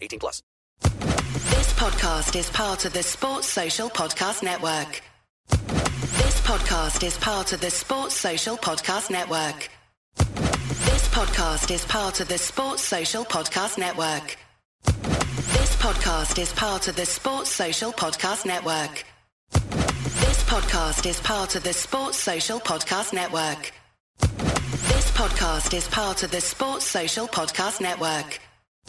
18 plus. This podcast is part of the Sports Social Podcast Network. This podcast is part of the Sports Social Podcast Network. This podcast is part of the Sports Social Podcast Network. This podcast is part of the Sports Social Podcast Network. This podcast is part of the Sports Social Podcast Network. This podcast is part of the Sports Social Podcast Network.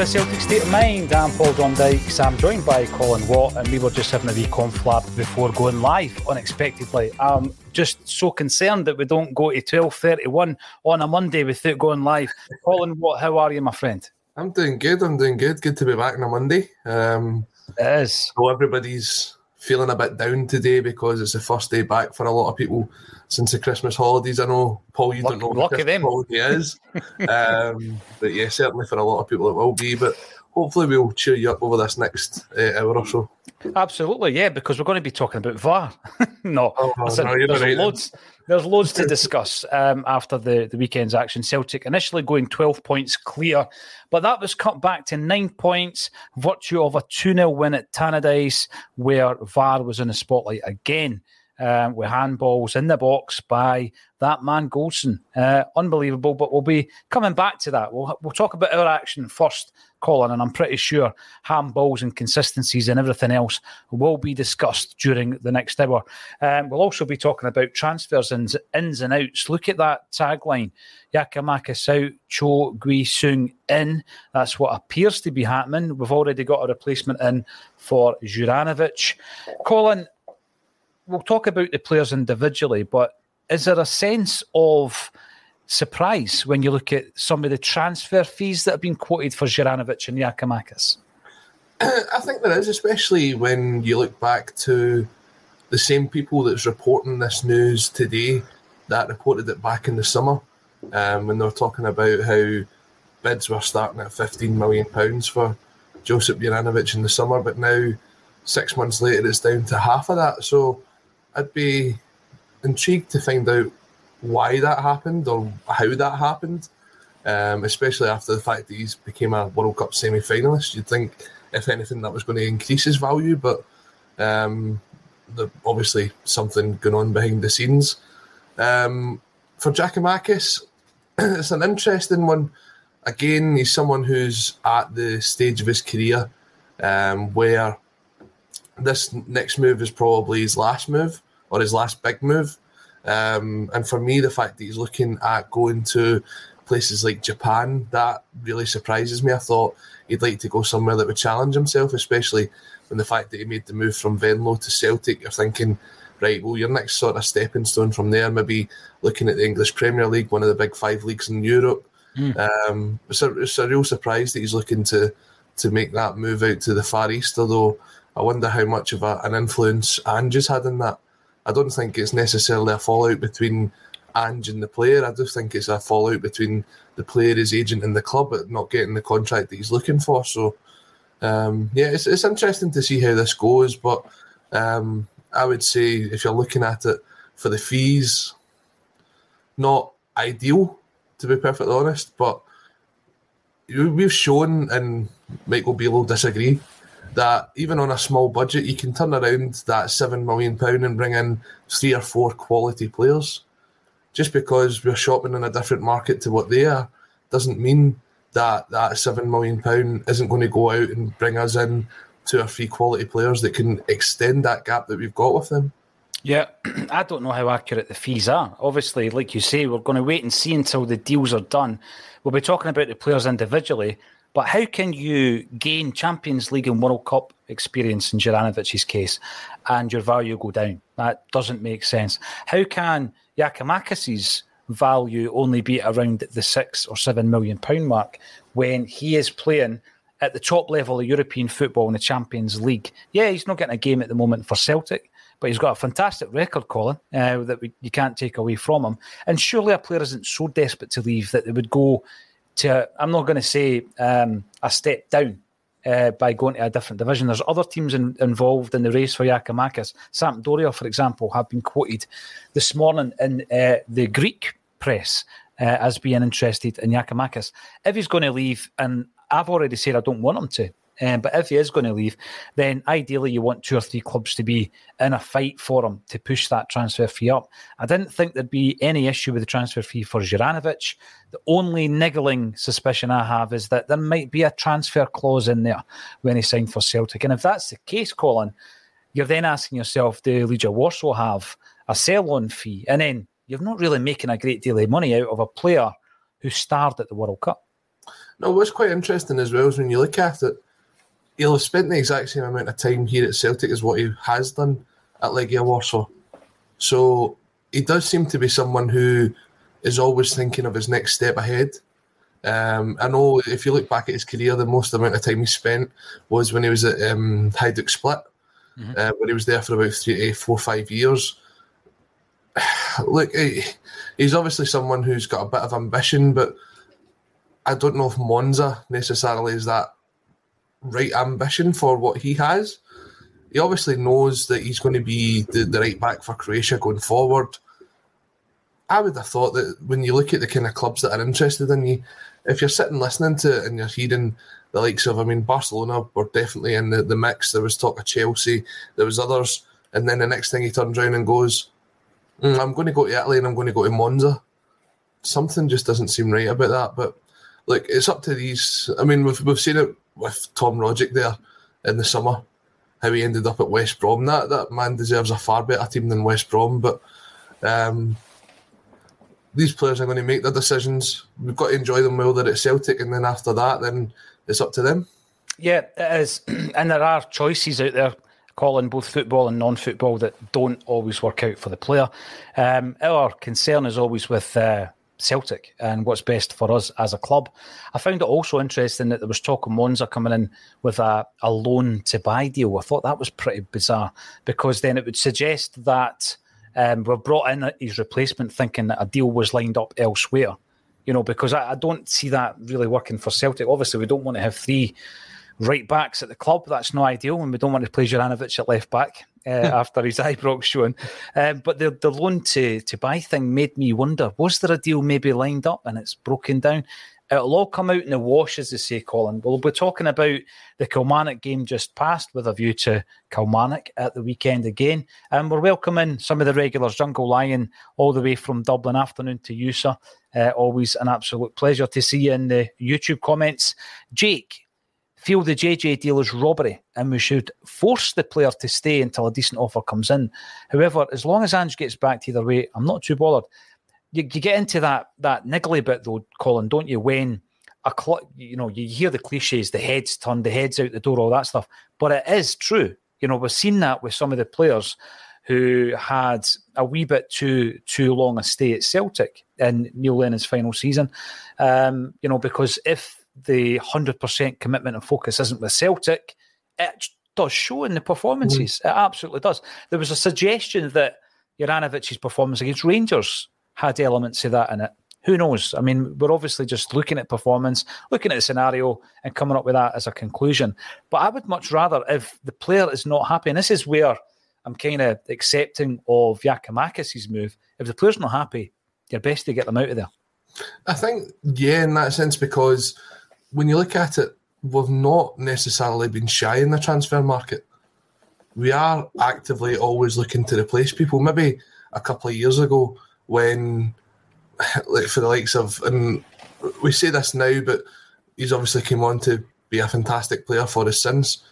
To Celtic State of Mind. I'm Paul John Dykes. I'm joined by Colin Watt, and we were just having a wee conflab before going live unexpectedly. I'm just so concerned that we don't go to 12.31 on a Monday without going live. Colin Watt, how are you, my friend? I'm doing good. I'm doing good. Good to be back on a Monday. Um, it is. So everybody's feeling a bit down today because it's the first day back for a lot of people since the Christmas holidays. I know, Paul, you Lucky- don't know lucky what them. holiday is. um, but yeah, certainly for a lot of people it will be. But hopefully we'll cheer you up over this next uh, hour or so. Absolutely, yeah, because we're going to be talking about VAR. no, Oh, listen, no, you're there's right then. loads. There's loads to discuss um, after the, the weekend's action. Celtic initially going 12 points clear, but that was cut back to nine points, virtue of a 2 0 win at Tannadice, where VAR was in the spotlight again. Um, with handballs in the box by that man Golson. Uh, unbelievable, but we'll be coming back to that. We'll, we'll talk about our action first, Colin, and I'm pretty sure handballs and consistencies and everything else will be discussed during the next hour. Um, we'll also be talking about transfers and ins and outs. Look at that tagline Yakamaka out, Cho Gue-sung in. That's what appears to be happening. We've already got a replacement in for Juranovic. Colin, we'll talk about the players individually, but is there a sense of surprise when you look at some of the transfer fees that have been quoted for Juranovic and Giakoumakis? I think there is, especially when you look back to the same people that's reporting this news today that reported it back in the summer um, when they were talking about how bids were starting at 15 million pounds for Josip Juranovic in the summer, but now six months later it's down to half of that. So I'd be intrigued to find out why that happened or how that happened. Um, especially after the fact that he's became a World Cup semi-finalist, you'd think if anything that was going to increase his value, but um, the, obviously something going on behind the scenes. Um, for Giakoumakis, it's an interesting one. Again, he's someone who's at the stage of his career um, where this next move is probably his last move or his last big move. Um, and for me, the fact that he's looking at going to places like Japan, that really surprises me. I thought he'd like to go somewhere that would challenge himself, especially when the fact that he made the move from Venlo to Celtic. You're thinking, right, well, your next sort of stepping stone from there, maybe looking at the English Premier League, one of the big five leagues in Europe. Mm. Um, it's, a, it's a real surprise that he's looking to to make that move out to the Far East, although I wonder how much of a, an influence Ange has had in that. I don't think it's necessarily a fallout between Ange and the player. I just think it's a fallout between the player, his agent, and the club at not getting the contract that he's looking for. So, um, yeah, it's, it's interesting to see how this goes. But um, I would say if you're looking at it for the fees, not ideal to be perfectly honest. But we've shown, and Michael Beale will disagree, that even on a small budget, you can turn around that seven million pound and bring in three or four quality players. Just because we're shopping in a different market to what they are, doesn't mean that that seven million pound isn't going to go out and bring us in two or three quality players that can extend that gap that we've got with them. Yeah, I don't know how accurate the fees are. Obviously, like you say, we're going to wait and see until the deals are done. We'll be talking about the players individually, but how can you gain Champions League and World Cup experience in Juranovic's case and your value go down? That doesn't make sense. How can Giakoumakis's value only be around the six or seven million pound mark when he is playing at the top level of European football in the Champions League? Yeah, he's not getting a game at the moment for Celtic but he's got a fantastic record, Colin, uh, that we, you can't take away from him. And surely a player isn't so desperate to leave that they would go to, I'm not going to say um, a step down uh, by going to a different division. There's other teams in, involved in the race for Giakoumakis. Sampdoria, for example, have been quoted this morning in uh, the Greek press uh, as being interested in Giakoumakis. If he's going to leave, and I've already said I don't want him to, um, but if he is going to leave, then ideally you want two or three clubs to be in a fight for him to push that transfer fee up. I didn't think there'd be any issue with the transfer fee for Juranovic. The only niggling suspicion I have is that there might be a transfer clause in there when he signed for Celtic. And if that's the case, Colin, you're then asking yourself, do Legia Warsaw have a sell on fee? And then you're not really making a great deal of money out of a player who starred at the World Cup. No, what's quite interesting as well is when you look at it, he'll have spent the exact same amount of time here at Celtic as what he has done at Legia Warsaw. So he does seem to be someone who is always thinking of his next step ahead. Um, I know if you look back at his career, the most amount of time he spent was when he was at um, Hajduk Split, mm-hmm. uh, when he was there for about three, eh, four, five years. look, he's obviously someone who's got a bit of ambition, but I don't know if Monza necessarily is that right ambition for what he has. He obviously knows that he's going to be the, the right back for Croatia going forward. I would have thought that when you look at the kind of clubs that are interested in you, if you're sitting listening to it and you're hearing the likes of, I mean, Barcelona were definitely in the, the mix. There was talk of Chelsea, there was others, and then the next thing he turns around and goes, mm, "I'm going to go to Italy and I'm going to go to Monza." Something just doesn't seem right about that. But look, it's up to these. I mean, we've we've seen it with Tom Rogic there in the summer, how he ended up at West Brom. That that man deserves a far better team than West Brom. But um, these players are going to make their decisions. We've got to enjoy them while they're at Celtic, and then after that, then it's up to them. Yeah, it is, and there are choices out there. Colin both football and non-football that don't always work out for the player. Um, our concern is always with uh, Celtic and what's best for us as a club. I found it also interesting that there was talk of Monza coming in with a, a loan to buy deal. I thought that was pretty bizarre because then it would suggest that um, we've brought in his replacement thinking that a deal was lined up elsewhere. You know, because I, I don't see that really working for Celtic. Obviously, we don't want to have three right backs at the club. That's no ideal, and we don't want to play Juranovic at left back uh, after his Ibrox showing. Uh, but the the loan to to buy thing made me wonder: was there a deal maybe lined up and it's broken down? It'll all come out in the wash, as they say, Colin. We'll be talking about the Kilmarnock game just past with a view to Kilmarnock at the weekend again. And we're welcoming some of the regulars, Jungle Lion, all the way from Dublin afternoon to you, sir. Uh, always an absolute pleasure to see you in the YouTube comments. Jake, feel the JJ deal is robbery and we should force the player to stay until a decent offer comes in. However, as long as Ange gets back to either way, I'm not too bothered you, you get into that that niggly bit though, Colin, don't you? When a cl- you know you hear the cliches, the heads turned, the heads out the door, all that stuff. But it is true. You know, we've seen that with some of the players who had a wee bit too too long a stay at Celtic in Neil Lennon's final season. Um, you know, because if the hundred percent commitment and focus isn't with Celtic, it does show in the performances. Mm. It absolutely does. There was a suggestion that Juranovic's performance against Rangers had elements of that in it. Who knows? I mean, we're obviously just looking at performance, looking at the scenario, and coming up with that as a conclusion. But I would much rather, if the player is not happy, and this is where I'm kind of accepting of Giakoumakis' move. If the player's not happy, you're best to get them out of there. I think, yeah, in that sense, because when you look at it, we've not necessarily been shy in the transfer market. We are actively always looking to replace people. Maybe a couple of years ago, when, like for the likes of, and we say this now, but he's obviously came on to be a fantastic player for us since.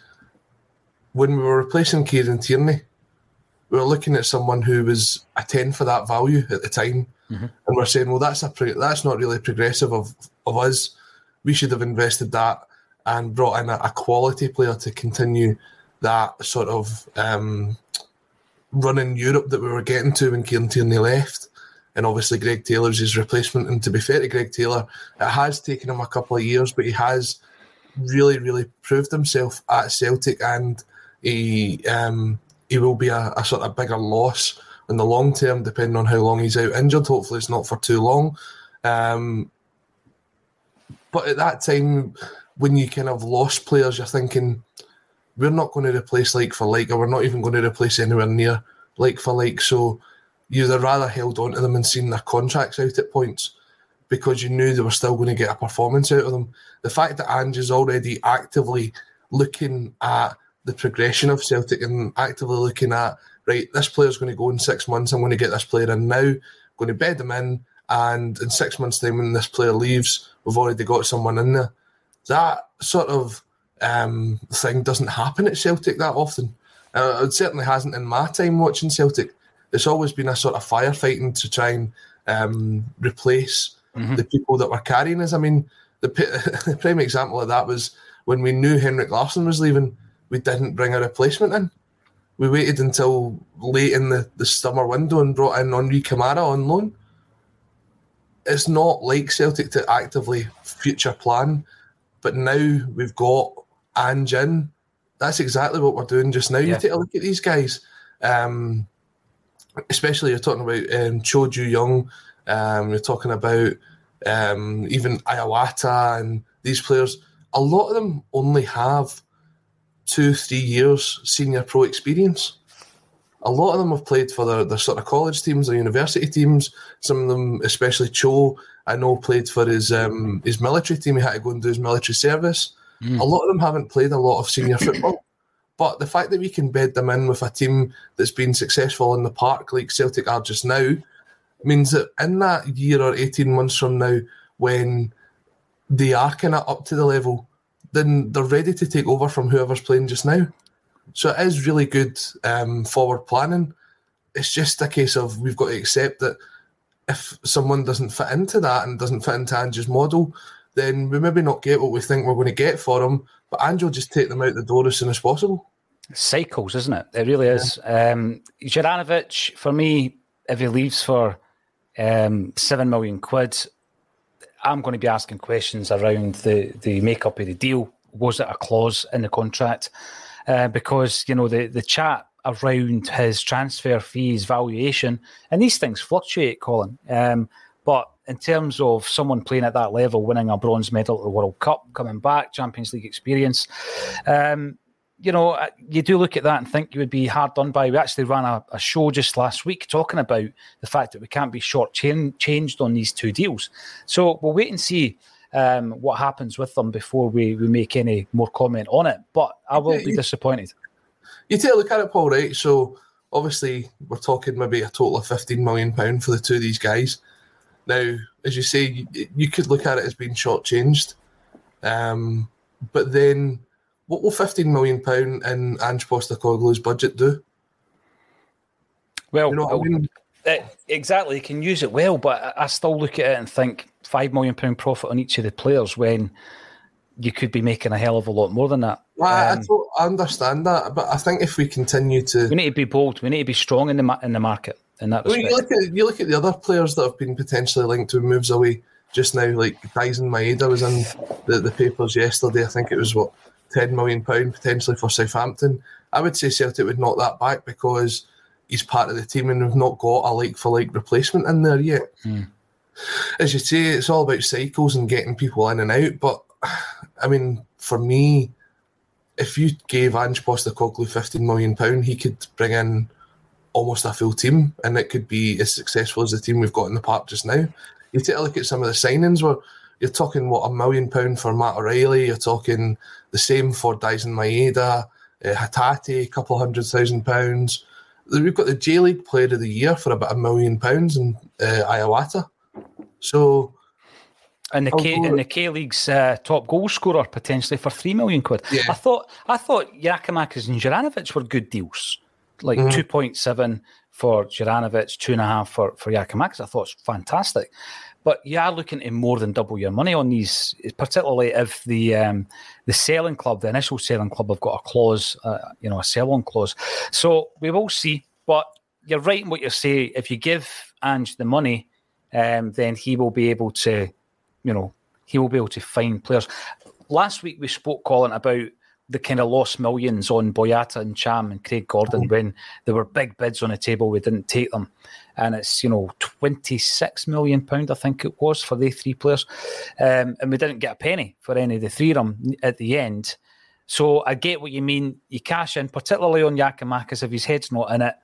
When we were replacing Kieran Tierney, we were looking at someone who was a ten for that value at the time, mm-hmm. and we're saying, well, that's a pro- that's not really progressive of of us. We should have invested that and brought in a, a quality player to continue that sort of um, run in Europe that we were getting to when Kieran Tierney left and obviously Greg Taylor's his replacement. And to be fair to Greg Taylor, it has taken him a couple of years, but he has really, really proved himself at Celtic, and he um, he will be a, a, sort of bigger loss in the long term, depending on how long he's out injured. Hopefully, it's not for too long. Um, but at that time, when you kind of lost players, you're thinking we're not going to replace like for like, or we're not even going to replace anywhere near like for like. So you'd rather held on to them and seen their contracts out at points because you knew they were still going to get a performance out of them. The fact that Ange is already actively looking at the progression of Celtic and actively looking at, right, this player's going to go in six months, I'm going to get this player in now, I'm going to bed them in, and in six months' time, when this player leaves, we've already got someone in there. That sort of um, thing doesn't happen at Celtic that often. Uh, it certainly hasn't in my time watching Celtic it's always been a sort of firefighting to try and um, replace mm-hmm. the people that were carrying us. I mean, the, the prime example of that was when we knew Henrik Larsson was leaving, we didn't bring a replacement in. We waited until late in the, the summer window and brought in Henri Camara on loan. It's not like Celtic to actively future plan, but now we've got Ange in. That's exactly what we're doing just now. Yeah. You take a look at these guys. Um, especially you're talking about um, Cho Ju-young, um, you're talking about um, even Iwata and these players. A lot of them only have two, three years senior pro experience. A lot of them have played for their, their sort of college teams, or university teams. Some of them, especially Cho, I know played for his um, his military team. He had to go and do his military service. Mm. A lot of them haven't played a lot of senior football. But the fact that we can bed them in with a team that's been successful in the park like Celtic are just now means that in that year or 18 months from now, when they are kind of up to the level, then they're ready to take over from whoever's playing just now. So it is really good um, forward planning. It's just a case of we've got to accept that if someone doesn't fit into that and doesn't fit into Ange's model, then we maybe not get what we think we're going to get for them. But will just take them out the door as soon as possible cycles, isn't it? It really is. Yeah. Um, Juranovic, for me, if he leaves for um, seven million quid, I'm going to be asking questions around the the makeup of the deal. Was it a clause in the contract? Uh, because you know the the chat around his transfer fees valuation, and these things fluctuate, Colin. Um, But in terms of someone playing at that level, winning a bronze medal at the World Cup, coming back, Champions League experience, um, you know, uh, you do look at that and think you would be hard done by. We actually ran a, a show just last week talking about the fact that we can't be short changed on these two deals. So we'll wait and see um, what happens with them before we, we make any more comment on it. But I will be disappointed. You take a look at it, Paul, right? So obviously we're talking maybe a total of fifteen million pound for the two of these guys. Now, as you say, you, could look at it as being shortchanged, um, but then what will fifteen million pound in Ange Postecoglou's budget do? Well, you know I mean? uh, exactly, you can use it well, but I still look at it and think five million pound profit on each of the players when you could be making a hell of a lot more than that. Well, um, I, I, understand that, but I think if we continue to, we need to be bold. We need to be strong in the in the market. In that respect. Well, you look at you look at the other players that have been potentially linked to moves away just now. Like Daizen Maeda was in the, the papers yesterday. I think it was what ten million pound potentially for Southampton. I would say Celtic would knock that back because he's part of the team and we've not got a like for like replacement in there yet. Mm. As you say, it's all about cycles and getting people in and out. But I mean, for me, if you gave Ange Postecoglou fifteen million pound, he could bring in almost a full team, and it could be as successful as the team we've got in the park just now. You take a look at some of the signings where you're talking what a million pound for Matt O'Riley, you're talking the same for Daizen Maeda, uh, Hatate, a couple hundred thousand pounds. We've got the J League Player of the Year for about a million pounds in uh, Iwata. So, and the K and the K League's uh, top goal scorer potentially for three million quid. Yeah. I thought I thought Giakoumakis and Juranovic were good deals, like mm-hmm. point seven for Juranovic, two and a half for for Giakoumakis. I thought it's fantastic. But you are looking to more than double your money on these, particularly if the um, the selling club, the initial selling club, have got a clause, uh, you know, a sell on clause. So we will see. But you're right in what you say. If you give Ange the money, um, then he will be able to, you know, he will be able to find players. Last week we spoke, Colin, about the kind of lost millions on Boyata and Cham and Craig Gordon mm-hmm. when there were big bids on the table. We didn't take them, and it's you know twenty six million pound I think it was for the three players, um, and we didn't get a penny for any of the three of them at the end. So I get what you mean. You cash in, particularly on Giakoumakis, if his head's not in it.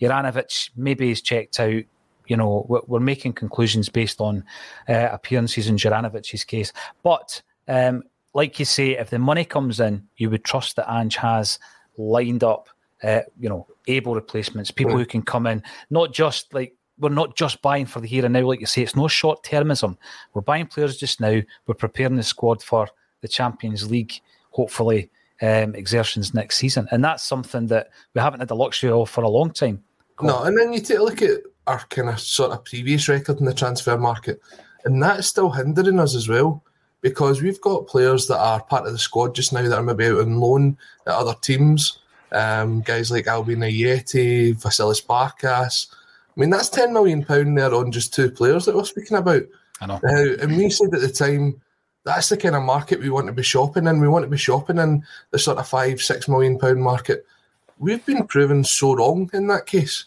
Juranovic maybe he's checked out you know, we're, we're making conclusions based on uh, appearances in Juranovic's case. But um, like you say, if the money comes in, you would trust that Ange has lined up, uh, you know, able replacements, people who can come in, not just like we're not just buying for the here and now, like you say, it's no short termism. We're buying players just now. We're preparing the squad for the Champions League, hopefully, um, exertions next season. And that's something that we haven't had the luxury of for a long time. No, and then you take a look at our kind of sort of previous record in the transfer market, and that's still hindering us as well because we've got players that are part of the squad just now that are maybe out on loan at other teams. Um, guys like Albian Ajeti, Vasilis Barkas. I mean, that's ten million pound there on just two players that we're speaking about. I know. Uh, and we said at the time that's the kind of market we want to be shopping in. We want to be shopping in the sort of five, six million pound market. We've been proven so wrong in that case.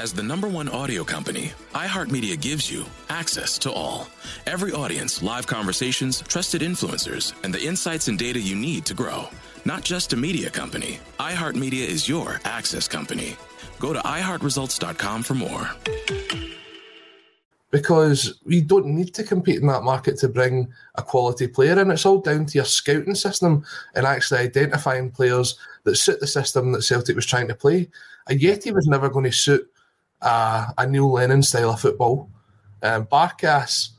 As the number one audio company, iHeartMedia gives you access to all. Every audience, live conversations, trusted influencers, and the insights and data you need to grow. Not just a media company, iHeartMedia is your access company. Go to iHeartResults.com for more. Because we don't need to compete in that market to bring a quality player in. It's all down to your scouting system and actually identifying players that suit the system that Celtic was trying to play. Ajeti was never going to suit uh, a Neil Lennon style of football. Um, Barkas,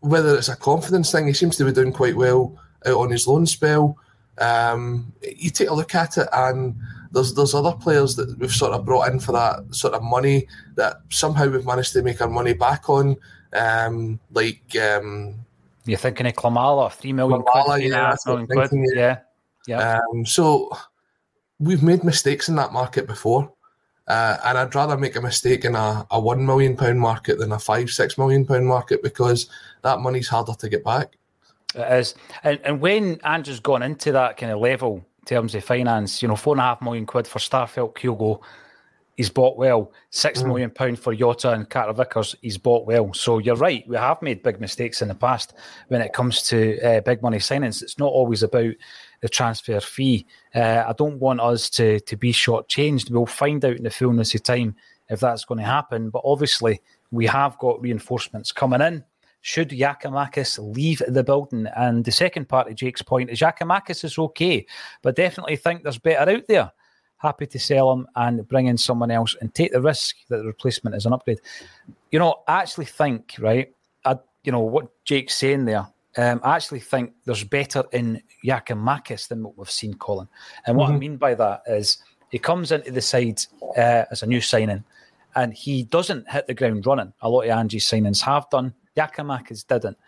whether it's a confidence thing, he seems to be doing quite well out on his loan spell. Um, you take a look at it, and there's there's other players that we've sort of brought in for that sort of money that somehow we've managed to make our money back on. Um, like um, you're thinking of Klimala, three million Klimala, quid, yeah, million quid. yeah, yeah. Um, so we've made mistakes in that market before. Uh, and I'd rather make a mistake in a, a one million pound market than a five, six million pound market because that money's harder to get back. It is. And, and when Andrew's gone into that kind of level in terms of finance, you know, four and a half million quid for Starfelt Kyogo, he's bought well. Six Mm. million pound for Jota and Carter Vickers, he's bought well. So you're right, we have made big mistakes in the past when it comes to uh, big money signings. It's not always about the transfer fee. Uh, I don't want us to to be shortchanged. We'll find out in the fullness of time if that's going to happen. But obviously, we have got reinforcements coming in. Should Giakoumakis leave the building? And the second part of Jake's point is Giakoumakis is okay, but definitely think there's better out there. Happy to sell him and bring in someone else and take the risk that the replacement is an upgrade. You know, I actually think, right, I, you know, what Jake's saying there, um, I actually think there's better in Giakoumakis than what we've seen, Colin. And what I mean by that is he comes into the side uh, as a new signing and he doesn't hit the ground running. A lot of Ange's signings have done. Giakoumakis didn't.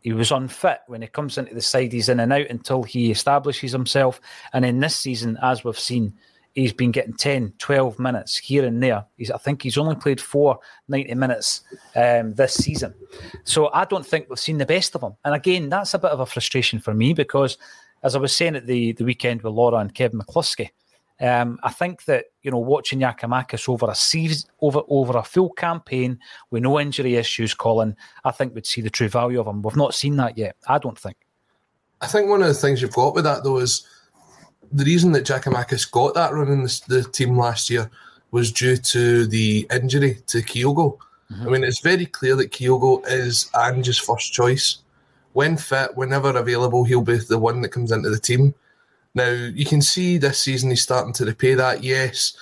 He was unfit when he comes into the side. He's in and out until he establishes himself. And in this season, as we've seen, he's been getting 10, 12 minutes here and there. He's, I think he's only played four 90 minutes um, this season. So I don't think we've seen the best of him. And again, that's a bit of a frustration for me because, as I was saying at the, the weekend with Laura and Kevin McCluskey, um, I think that you know watching Giakoumakis over a season, over over a full campaign with no injury issues, Colin, I think we'd see the true value of him. We've not seen that yet. I don't think. I think one of the things you've got with that though is the reason that Giakoumakis got that run in the, the team last year was due to the injury to Kyogo. I mean, it's very clear that Kyogo is Ange's first choice. When fit, whenever available, he'll be the one that comes into the team. Now, you can see this season he's starting to repay that. Yes,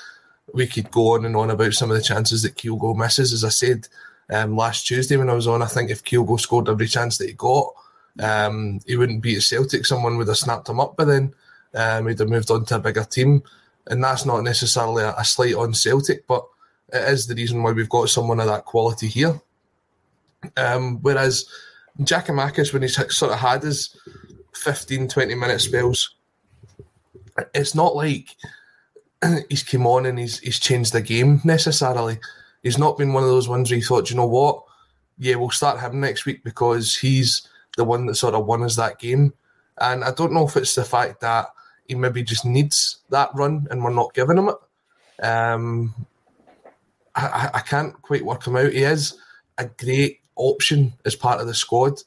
we could go on and on about some of the chances that Kyogo misses. As I said um, last Tuesday when I was on, I think if Kyogo scored every chance that he got, um, he wouldn't be at Celtic. Someone would have snapped him up by then. Um, he'd have moved on to a bigger team. And that's not necessarily a, a slight on Celtic, but it is the reason why we've got someone of that quality here. Um, whereas Giakoumakis, when he's sort of had his 15, 20 minute spells, it's not like he's come on and he's he's changed the game necessarily. He's not been one of those ones where you thought, you know what, yeah, we'll start him next week because he's the one that sort of won us that game. And I don't know if it's the fact that he maybe just needs that run and we're not giving him it. Um, I, I- can't quite work him out. He is a great option as part of the squad.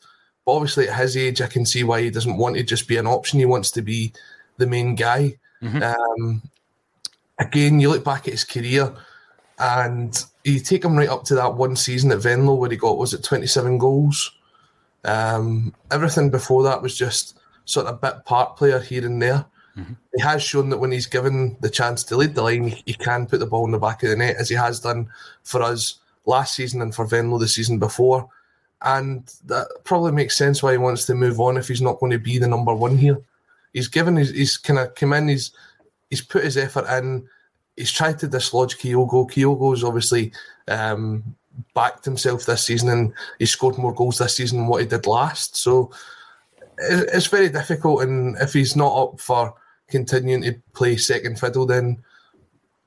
But obviously, at his age, I can see why he doesn't want to just be an option. He wants to be the main guy. Um, again, you look back at his career and you take him right up to that one season at Venlo where he got, was it 27 goals? Um, everything before that was just sort of a bit part player here and there. He has shown that when he's given the chance to lead the line, he, can put the ball in the back of the net, as he has done for us last season and for Venlo the season before. And that probably makes sense why he wants to move on if he's not going to be the number one here. He's given he's kind of come in, he's he's put his effort in. He's tried to dislodge Kyogo. Kyogo's obviously um, backed himself this season and he scored more goals this season than what he did last. So it's very difficult. And if he's not up for continuing to play second fiddle, then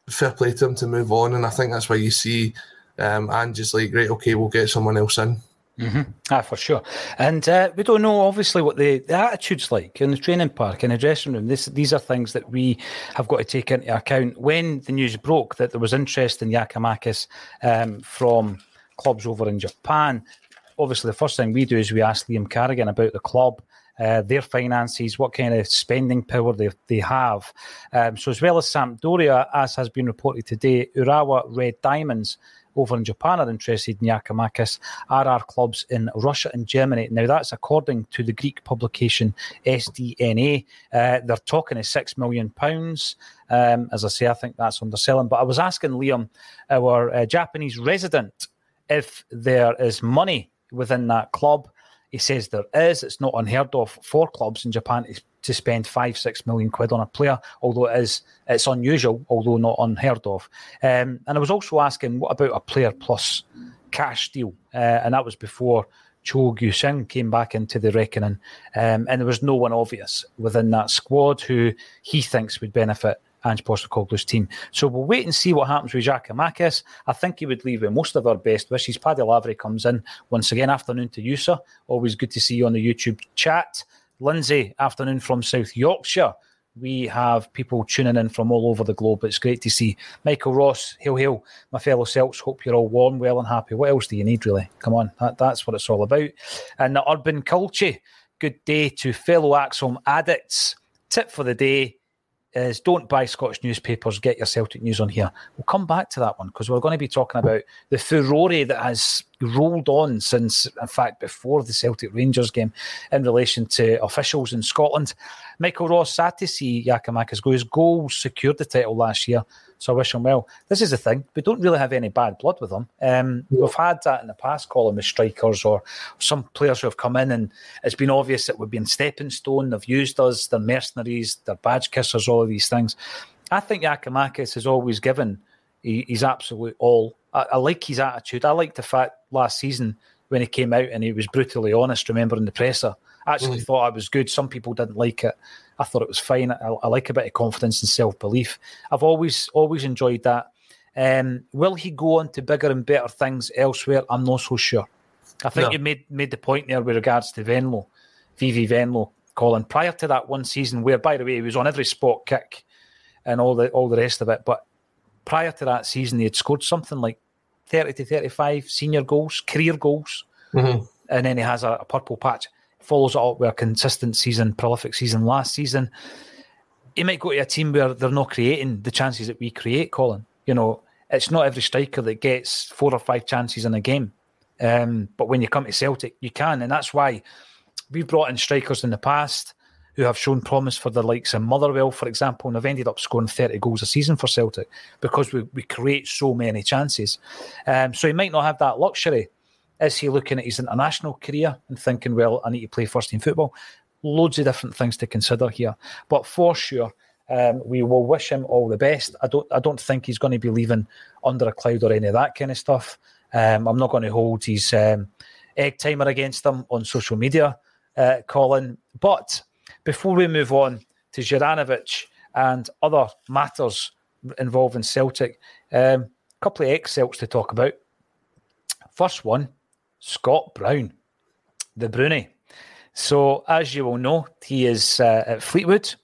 fair play to him to move on. And I think that's why you see um, Ange is like, right, okay, we'll get someone else in. Mm-hmm. Ah, for sure. And uh, we don't know, obviously, what the, the attitude's like in the training park, in the dressing room. This, these are things that we have got to take into account. When the news broke that there was interest in Giakoumakis um, from clubs over in Japan, obviously, the first thing we do is we ask Liam Carrigan about the club. Uh, their finances, what kind of spending power they, they have. Um, so, as well as Sampdoria, as has been reported today, Urawa Red Diamonds over in Japan are interested in Giakoumakis, are our clubs in Russia and Germany. Now, that's according to the Greek publication SDNA. Uh, they're talking of £6 million. Um, as I say, I think that's underselling. But I was asking Liam, our uh, Japanese resident, if there is money within that club. He says there is. It's not unheard of for clubs in Japan to, spend five, six million quid on a player, although it is it's unusual, although not unheard of. Um, and I was also asking, what about a player plus cash deal? Uh, and that was before Cho Gue-sung came back into the reckoning. Um, and there was no one obvious within that squad who he thinks would benefit Ange Postecoglou's team. So we'll wait and see what happens with Giakoumakis. I think he would leave with most of our best wishes. Paddy Lavery comes in once again. Afternoon to you, sir. Always good to see you on the YouTube chat. Lindsay, afternoon from South Yorkshire. We have people tuning in from all over the globe. It's great to see. Michael Ross, hail, hail. My fellow Celts, hope you're all warm, well, and happy. What else do you need, really? Come on, that, that's what it's all about. And the Urban Culture, good day to fellow ACSOM addicts. Tip for the day is don't buy Scottish newspapers, get your Celtic news on here. We'll come back to that one because we're going to be talking about the furore that has rolled on since, in fact, before the Celtic Rangers game in relation to officials in Scotland. Michael Ross, sad to see Giakoumakis go. His goals secured the title last year, so I wish him well. This is the thing, we don't really have any bad blood with him. Um, we've had that in the past, Colin with strikers or some players who have come in and it's been obvious that we've been stepping stone, they've used us, they're mercenaries, they're badge kissers, all of these things. I think Giakoumakis has always given his absolute all. I, I like his attitude. I like the fact last season when he came out and he was brutally honest, remembering the presser. I actually mm. thought I was good. Some people didn't like it. I thought it was fine. I, I like a bit of confidence and self belief. I've always always enjoyed that. Um, will he go on to bigger and better things elsewhere? I'm not so sure. I think no. you made made the point there with regards to Venlo, VV Venlo, Colin. Prior to that one season, where by the way he was on every spot kick and all the all the rest of it, but prior to that season, he had scored something like 30 to 35 senior goals, career goals. Mm-hmm. And then he has a, a, purple patch. Follows it up with a consistent season, prolific season last season. He might go to a team where they're not creating the chances that we create, Colin. You know, it's not every striker that gets four or five chances in a game. Um, but when you come to Celtic, you can. And that's why we've brought in strikers in the past who have shown promise for the likes of Motherwell, for example, and have ended up scoring 30 goals a season for Celtic because we, we create so many chances. Um, so he might not have that luxury. Is he looking at his international career and thinking, well, I need to play first team football? Loads of different things to consider here. But for sure, um, we will wish him all the best. I don't I don't think he's going to be leaving under a cloud or any of that kind of stuff. Um, I'm not going to hold his um, egg timer against him on social media, uh, Colin. But before we move on to Juranovic and other matters involving Celtic, a um, couple of ex Celts to talk about. First one, Scott Brown, the Bruni. So, as you will know, he is uh, at Fleetwood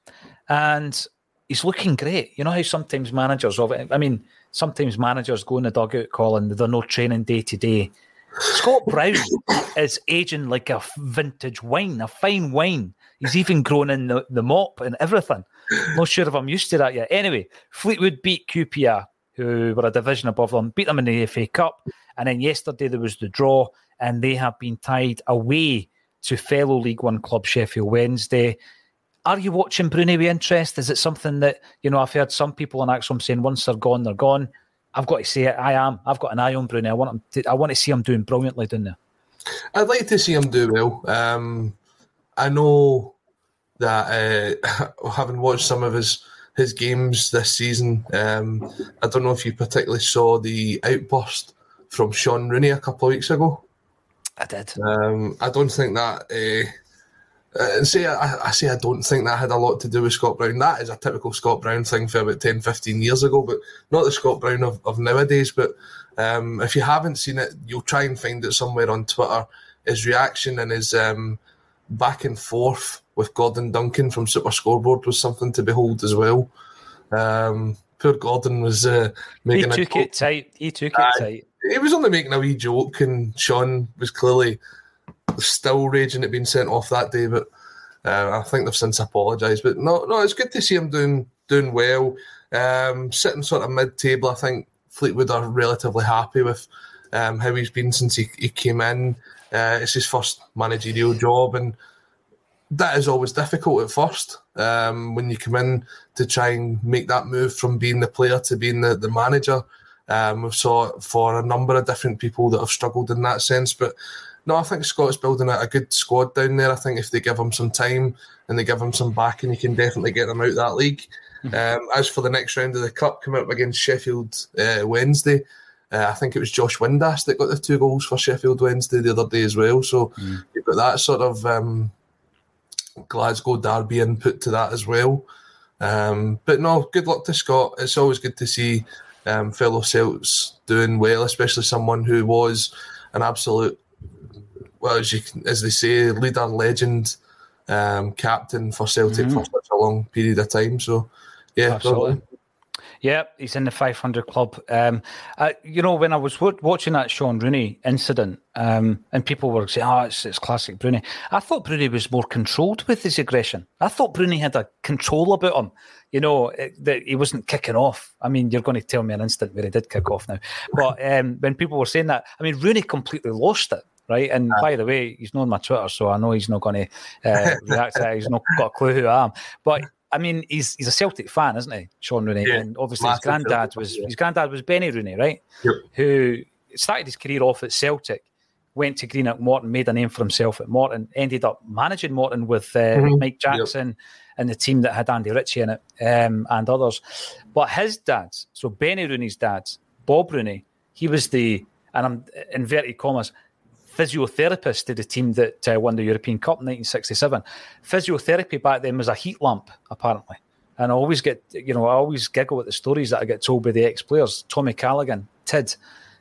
and he's looking great. You know how sometimes managers of it, I mean, sometimes managers go in the dugout Colin they're no training day to day. Scott Brown is aging like a vintage wine, a fine wine. He's even grown in the, the mop and everything. Not sure if I'm used to that yet. Anyway, Fleetwood beat QPR, who were a division above them, beat them in the FA Cup. And then yesterday there was the draw, and they have been tied away to fellow League One club Sheffield Wednesday. Are you watching Bruni with interest? Is it something that, you know, I've heard some people on ACSOM saying once they're gone, they're gone. I've got to say it. I am. I've got an eye on Bruni. I want him to, I want to see him doing brilliantly down there. I'd like to see him do well. Um, I know that uh, having watched some of his his games this season, um, I don't know if you particularly saw the outburst from Shaun Rooney a couple of weeks ago. I did. Um, I don't think that uh, uh, say I, I, say I don't think that had a lot to do with Scott Brown. That is a typical Scott Brown thing for about 10, 15 years ago, but not the Scott Brown of, of nowadays. But um, if you haven't seen it, you'll try and find it somewhere on Twitter. His reaction and his um, back and forth with Gordon Duncan from Super Scoreboard was something to behold as well. Um, poor Gordon was uh, making. He took it tight. He took it uh, tight. He was only making a wee joke, and Shaun was clearly still raging at being sent off that day. But uh, I think they've since apologised. But no, no, it's good to see him doing doing well. Um, sitting sort of mid table, I think Fleetwood are relatively happy with um, how he's been since he, he came in. Uh, it's his first managerial job, and that is always difficult at first um, when you come in to try and make that move from being the player to being the, the manager. Um, we've saw it for a number of different people that have struggled in that sense, but no, I think Scott's building a, a good squad down there. I think if they give him some time and they give him some backing, he can definitely get them out that league. Mm-hmm. Um, as for the next round of the cup, coming up against Sheffield uh, Wednesday, uh, I think it was Josh Windass that got the two goals for Sheffield Wednesday the other day as well. So mm. you've got that sort of um, Glasgow derby input to that as well. Um, but no, good luck to Scott. It's always good to see um, fellow Celts doing well, especially someone who was an absolute well, as you as they say, leader, legend, um, captain for Celtic mm-hmm. for such a long period of time. So, yeah, absolutely. Yeah, he's in the 500 club. Um, you know, when I was w- watching that Shaun Rooney incident, um, and people were saying, "Oh, it's, it's classic Broony," I thought Broony was more controlled with his aggression. I thought Broony had a control about him. You know, it, that he wasn't kicking off. I mean, you're going to tell me an instant where he did kick off now. But um, when people were saying that, I mean, Rooney completely lost it right? And by the way, he's known my Twitter, so I know he's not going to uh, react to that. He's not got a clue who I am. But I mean, he's he's a Celtic fan, isn't he, Shaun Rooney? Yeah, and obviously his granddad was yeah. his granddad was Benny Rooney, right? Yep. Who started his career off at Celtic, went to Greenock Morton, made a name for himself at Morton, ended up managing Morton with uh, mm-hmm. Mike Jackson yep. and the team that had Andy Ritchie in it um, and others. But his dad, so Benny Rooney's dad, Bob Rooney, he was the and I'm inverted commas physiotherapist to the team that uh, won the European Cup in 1967. Physiotherapy back then was a heat lamp, apparently. And I always get, you know, I always giggle at the stories that I get told by the ex players. Tommy Callaghan, Tid,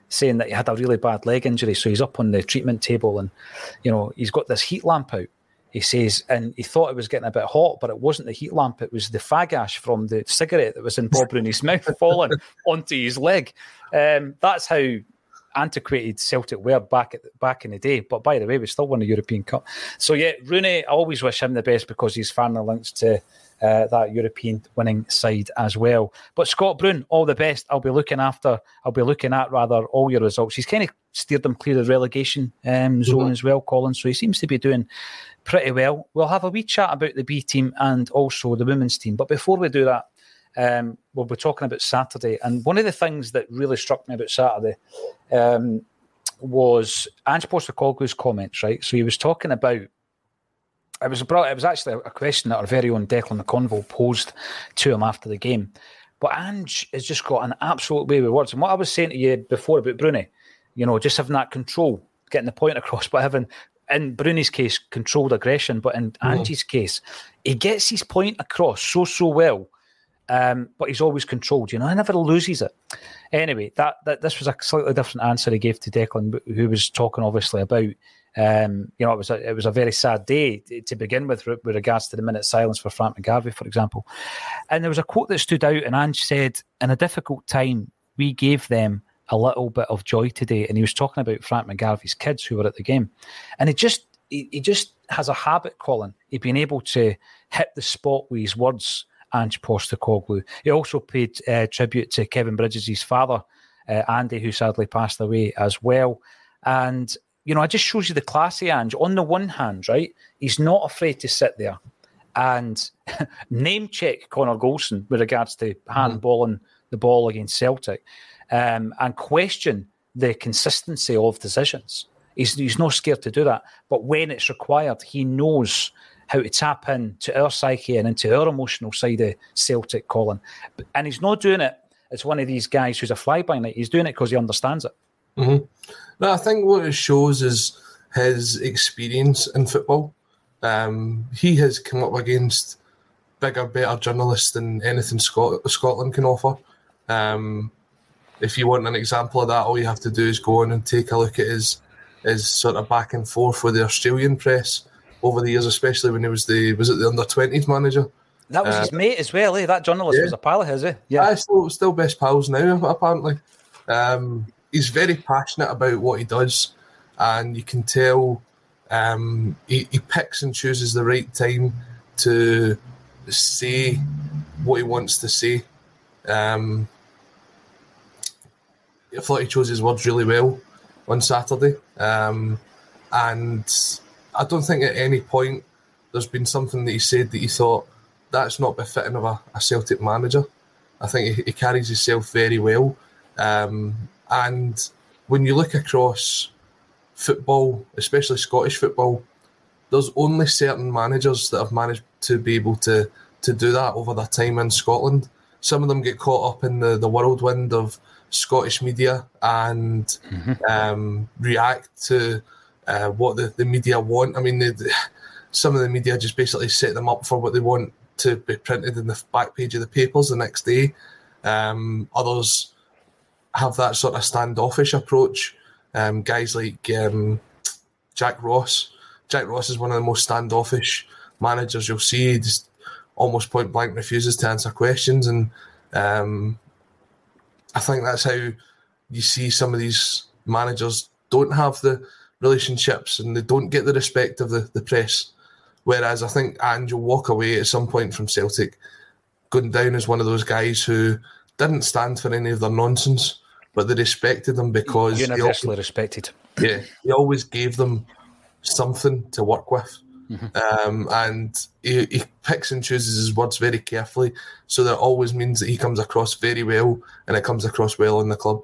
saying that he had a really bad leg injury. So he's up on the treatment table and, you know, he's got this heat lamp out. He says, and he thought it was getting a bit hot, but it wasn't the heat lamp. It was the fag ash from the cigarette that was in Bob Rooney's mouth falling onto his leg. Um, that's how antiquated Celtic were back at back in the day. But by the way, we still won the European Cup. So yeah, Rooney, I always wish him the best because he's family links to uh, that European winning side as well. But Scott Brown, all the best. I'll be looking after. I'll be looking at rather all your results. He's kind of steered them clear of relegation um, zone mm-hmm. as well, Colin. So he seems to be doing pretty well. We'll have a wee chat about the B team and also the women's team. But before we do that, um, we'll be talking about Saturday. And one of the things that really struck me about Saturday um, was Ange Postecoglou's comments, right? So he was talking about it was brought, it was actually a question that our very own Declan Convo posed to him after the game. But Ange has just got an absolute way with words. And what I was saying to you before about Broony, you know, just having that control, getting the point across, but having in Broony's case, controlled aggression, but in mm. Ange's case, he gets his point across so so well um, but he's always controlled. You know, he never loses it. Anyway, that, that this was a slightly different answer he gave to Declan, who was talking obviously about. Um, you know, it was a, it was a very sad day to begin with, with regards to the minute silence for Frank McGarvey, for example. And there was a quote that stood out, and Ange said, "In a difficult time, we gave them a little bit of joy today." And he was talking about Frank McGarvey's kids who were at the game, and he just he, he just has a habit, Colin, of been able to hit the spot with his words Ange Postecoglou. He also paid uh, tribute to Kevin Bridges' father, uh, Andy, who sadly passed away as well. And, you know, it just shows you the classy Ange. On the one hand, right, he's not afraid to sit there and name check Connor Goldson with regards to mm-hmm. handballing the ball against Celtic um, and question the consistency of decisions. He's, he's not scared to do that. But when it's required, he knows how to tap in to our psyche and into our emotional side of Celtic, Colin. And he's not doing it as one of these guys who's a fly by night. He's doing it because he understands it. Mm-hmm. No, I think what it shows is his experience in football. Um, he has come up against bigger, better journalists than anything Scot- Scotland can offer. Um, if you want an example of that, all you have to do is go on and take a look at his his sort of back and forth with the Australian press over the years, especially when he was the was it the under twenties manager. That was Uh, his mate as well, eh? That journalist yeah. was a pal of his, eh? Yeah, yeah still, still best pals now, apparently. Um, he's very passionate about what he does, and you can tell um, he, he picks and chooses the right time to say what he wants to say. Um, I thought he chose his words really well on Saturday, um, and I don't think at any point there's been something that he said that he thought that's not befitting of a, a Celtic manager. I think he, he carries himself very well, um, and when you look across football, especially Scottish football, there's only certain managers that have managed to be able to to do that over their time in Scotland. Some of them get caught up in the, the whirlwind of Scottish media and um, react to uh, what the, the media want. I mean, some of the media just basically set them up for what they want to be printed in the back page of the papers the next day. Um, others have that sort of standoffish approach. Um, guys like um, Jack Ross. Jack Ross is one of the most standoffish managers you'll see. He just almost point blank refuses to answer questions, and um, I think that's how you see some of these managers don't have the relationships and they don't get the respect of the, the press. Whereas I think Ange will walk away at some point from Celtic going down as one of those guys who didn't stand for any of their nonsense, but they respected them because he Universally always, respected. yeah, he always gave them something to work with. Um, and he, he picks and chooses his words very carefully, so that always means that he comes across very well and it comes across well in the club.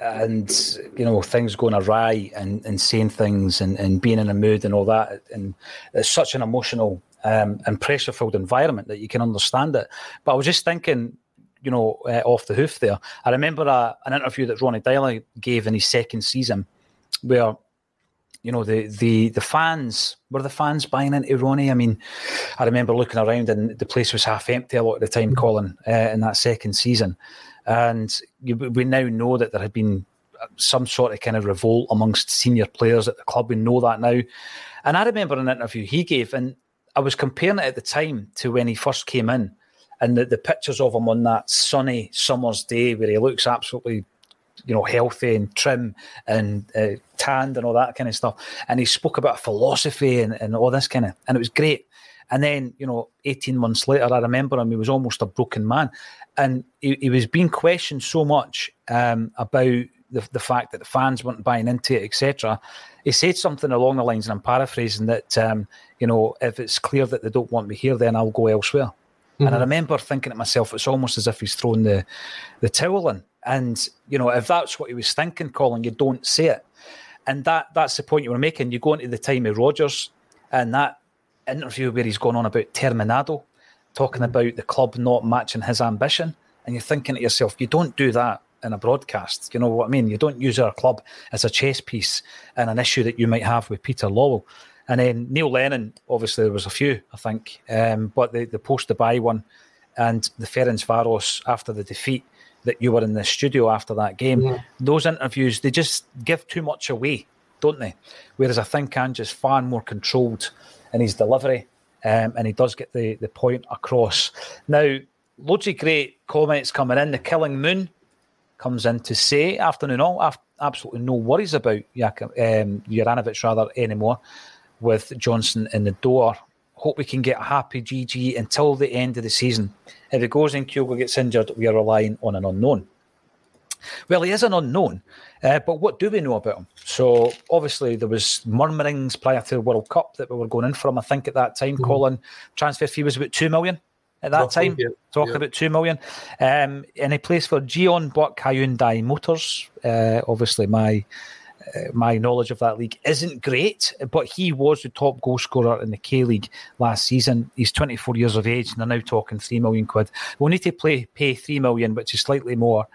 and you know things going awry and, and saying things and, and being in a mood and all that. And it's such an emotional um, and pressure filled environment that you can understand it. But I was just thinking, you know, uh, off the hoof there. I remember a, an interview that Ronny Deila gave in his second season where you know the the the fans were the fans buying into Ronnie. I mean, I remember looking around and the place was half empty a lot of the time, Colin, uh, in that second season, and you, we now know that there had been some sort of kind of revolt amongst senior players at the club. We know that now, and I remember an interview he gave, and I was comparing it at the time to when he first came in, and the, the pictures of him on that sunny summer's day where he looks absolutely you know, healthy and trim and uh, tanned and all that kind of stuff. And he spoke about philosophy and, and all this kind of, and it was great. And then, you know, 18 months later, I remember him, he was almost a broken man. And he, he was being questioned so much um, about the, the fact that the fans weren't buying into it, etc. He said something along the lines, and I'm paraphrasing, that, um, you know, if it's clear that they don't want me here, then I'll go elsewhere. And I remember thinking to myself, it's almost as if he's thrown the, the towel in. And you know, if that's what he was thinking, Colin, you don't say it. And that that's the point you were making. You go into the time of Rogers and that interview where he's gone on about Terminado, talking about the club not matching his ambition, and you're thinking to yourself, you don't do that in a broadcast. You know what I mean? You don't use our club as a chess piece and an issue that you might have with Peter Lawwell. And then Neil Lennon, obviously there was a few, I think, um, but the the post Dubai one and the Ferencvaros after the defeat that you were in the studio after that game. Those interviews, they just give too much away, don't they? Whereas I think Ange is far more controlled in his delivery, um, and he does get the, the point across. Now, loads of great comments coming in. The Killing Moon comes in to say, afternoon all, af- absolutely no worries about Jak- um, Juranovic rather anymore with Johnston in the door. Hope we can get a happy GG until the end of the season. If it goes and Kyogo gets injured, we are relying on an unknown. Well, he is an unknown, uh, but what do we know about him? So obviously there was murmurings prior to the World Cup that we were going in for him. I think at that time, Colin transfer fee was about two million at that Roughly, time. yeah, Talking yeah. about two million, um, and he plays for Jeonbuk Hyundai Motors. Uh, obviously, my uh, my knowledge of that league isn't great, but he was the top goal scorer in the K League last season. He's 24 years of age, and they're now talking three million quid. We'll need to play, pay three million, which is slightly more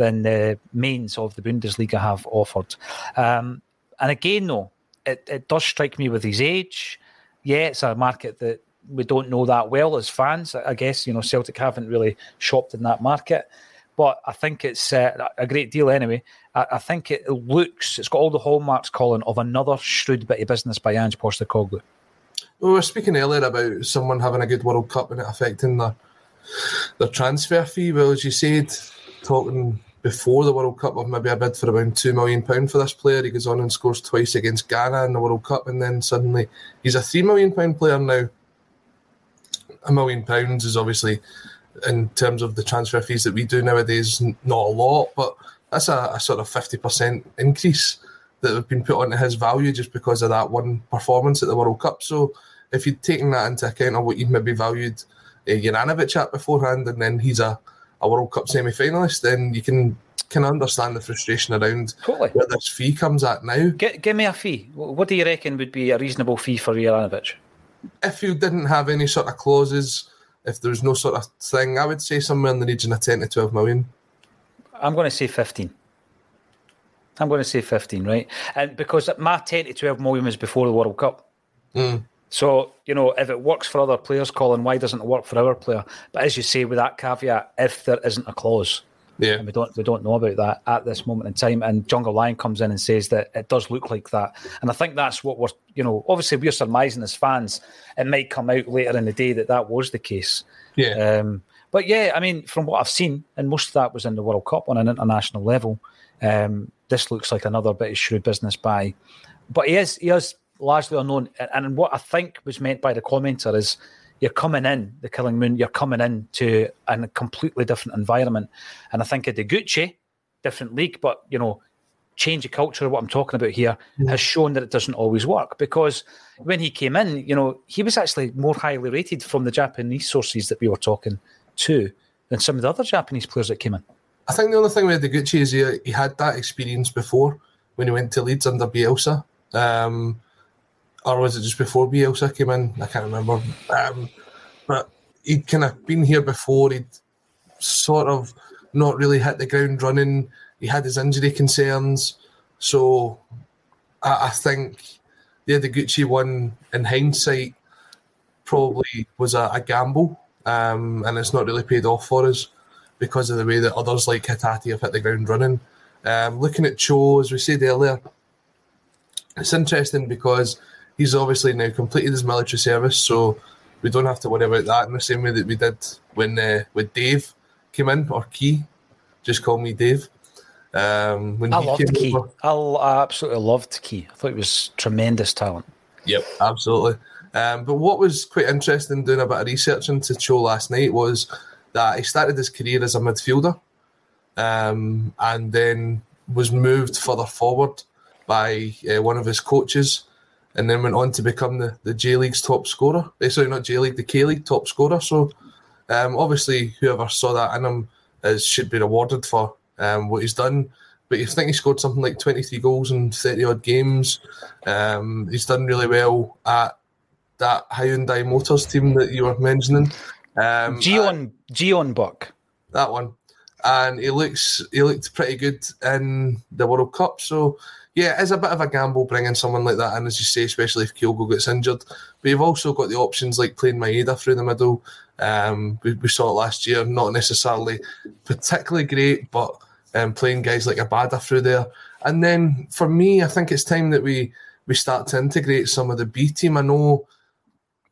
than the Mainz of the Bundesliga have offered. Um, and again, though, it, it does strike me with his age. Yeah, it's a market that we don't know that well as fans. I guess you know Celtic haven't really shopped in that market, but I think it's uh, a great deal anyway. I, I think it looks, it's got all the hallmarks, Colin, of another shrewd bit of business by Ange Postecoglou. We were speaking earlier about someone having a good World Cup and it affecting their their transfer fee. Well, as you said, talking before the World Cup of maybe a bid for around two million pound for this player. He goes on and scores twice against Ghana in the World Cup, and then suddenly he's a three million pound player now. A million pounds is obviously, in terms of the transfer fees that we do nowadays, not a lot, but that's a, a sort of fifty percent increase that have been put onto his value just because of that one performance at the World Cup. So if you'd taken that into account of what you'd maybe valued uh, Juranovic at beforehand, and then he's a, a World Cup semi finalist, then you can can understand the frustration around Totally. where this fee comes at now. G- give me a fee. What do you reckon would be a reasonable fee for Juranovic? If you didn't have any sort of clauses, if there's no sort of thing, I would say somewhere in the region of 10 to 12 million. I'm going to say 15. I'm going to say 15, right? And because my 10 to 12 million was before the World Cup. Mm. So, you know, if it works for other players, Colin, why doesn't it work for our player? But as you say, with that caveat, if there isn't a clause, Yeah. and we don't we don't know about that at this moment in time. And Jungle Lion comes in and says that it does look like that, and I think that's what we're you know obviously we're surmising as fans. It might come out later in the day that that was the case. Yeah. Um, but yeah, I mean, from what I've seen, and most of that was in the World Cup on an international level. Um, this looks like another bit of shrewd business by, but he is he is largely unknown. And, what I think was meant by the commenter is you're coming in the Killing Moon, you're coming in to a completely different environment. And I think Ideguchi, different league, but you know, change of culture, what I'm talking about here, has shown that it doesn't always work. Because when he came in, you know, he was actually more highly rated from the Japanese sources that we were talking to than some of the other Japanese players that came in. I think the only thing with Gucci is he, he had that experience before when he went to Leeds under Bielsa. Um, or was it just before Bielsa came in? I can't remember. Um, but he'd kind of been here before. He'd sort of not really hit the ground running. He had his injury concerns. So I, I think yeah, the Gucci one in hindsight probably was a, a gamble. Um, and it's not really paid off for us because of the way that others like Hatate have hit the ground running. Um, looking at Cho, as we said earlier, it's interesting because he's obviously now completed his military service, so we don't have to worry about that in the same way that we did when uh, when Dave came in or Ki. Just call me Dave. Um, when I loved Ki. over- I, I absolutely loved Ki. I thought he was tremendous talent. Yep, absolutely. Um, but what was quite interesting doing a bit of research into Cho last night was that he started his career as a midfielder um, and then was moved further forward by uh, one of his coaches and then went on to become the, the J League's top scorer. Eh, sorry, not J League, the K League top scorer. So um, obviously, whoever saw that in him is, should be rewarded for um, what he's done. But you think he scored something like 23 goals in 30 odd games. Um, he's done really well at that Hyundai Motors team that you were mentioning. Um, Gion, Jeonbuk. that one. and he looks he looked pretty good in the World Cup. So yeah, it's a bit of a gamble bringing someone like that in, as you say, especially if Kyogo gets injured. But you've also got the options like playing Maeda through the middle. Um, we, we, saw it last year, not necessarily particularly great, but um, playing guys like Abada through there. And then for me, I think it's time that we we start to integrate some of the B team. I know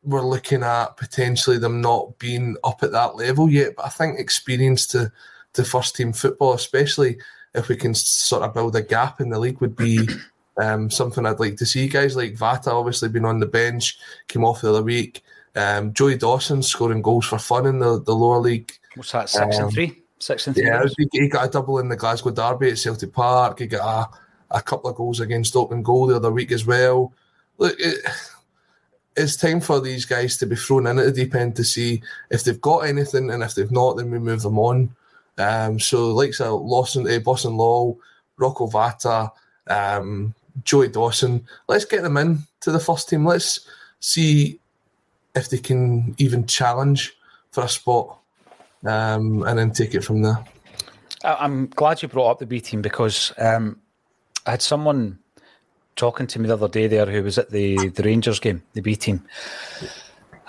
we're looking at potentially them not being up at that level yet, but I think experience to to first team football, especially if we can sort of build a gap in the league, would be um, something I'd like to see. Guys like Vata, obviously been on the bench, came off the other week. Um, Joey Dawson scoring goals for fun in the, the lower league. What's that? Six um, and three. Six and three. Yeah, he, he, got a double in the Glasgow Derby at Celtic Park. He got a, a couple of goals against Open Goal the other week as well. Look, it, it's time for these guys to be thrown in at the deep end to see if they've got anything, and if they've not, then we move them on. Um, so, like so Lawson, uh, Bosun Lawal, Rocco Vata, um, Joey Dawson, let's get them in to the first team. Let's see if they can even challenge for a spot, um, and then take it from there. I'm glad you brought up the B team because um, I had someone talking to me the other day there who was at the, the Rangers game, the B team.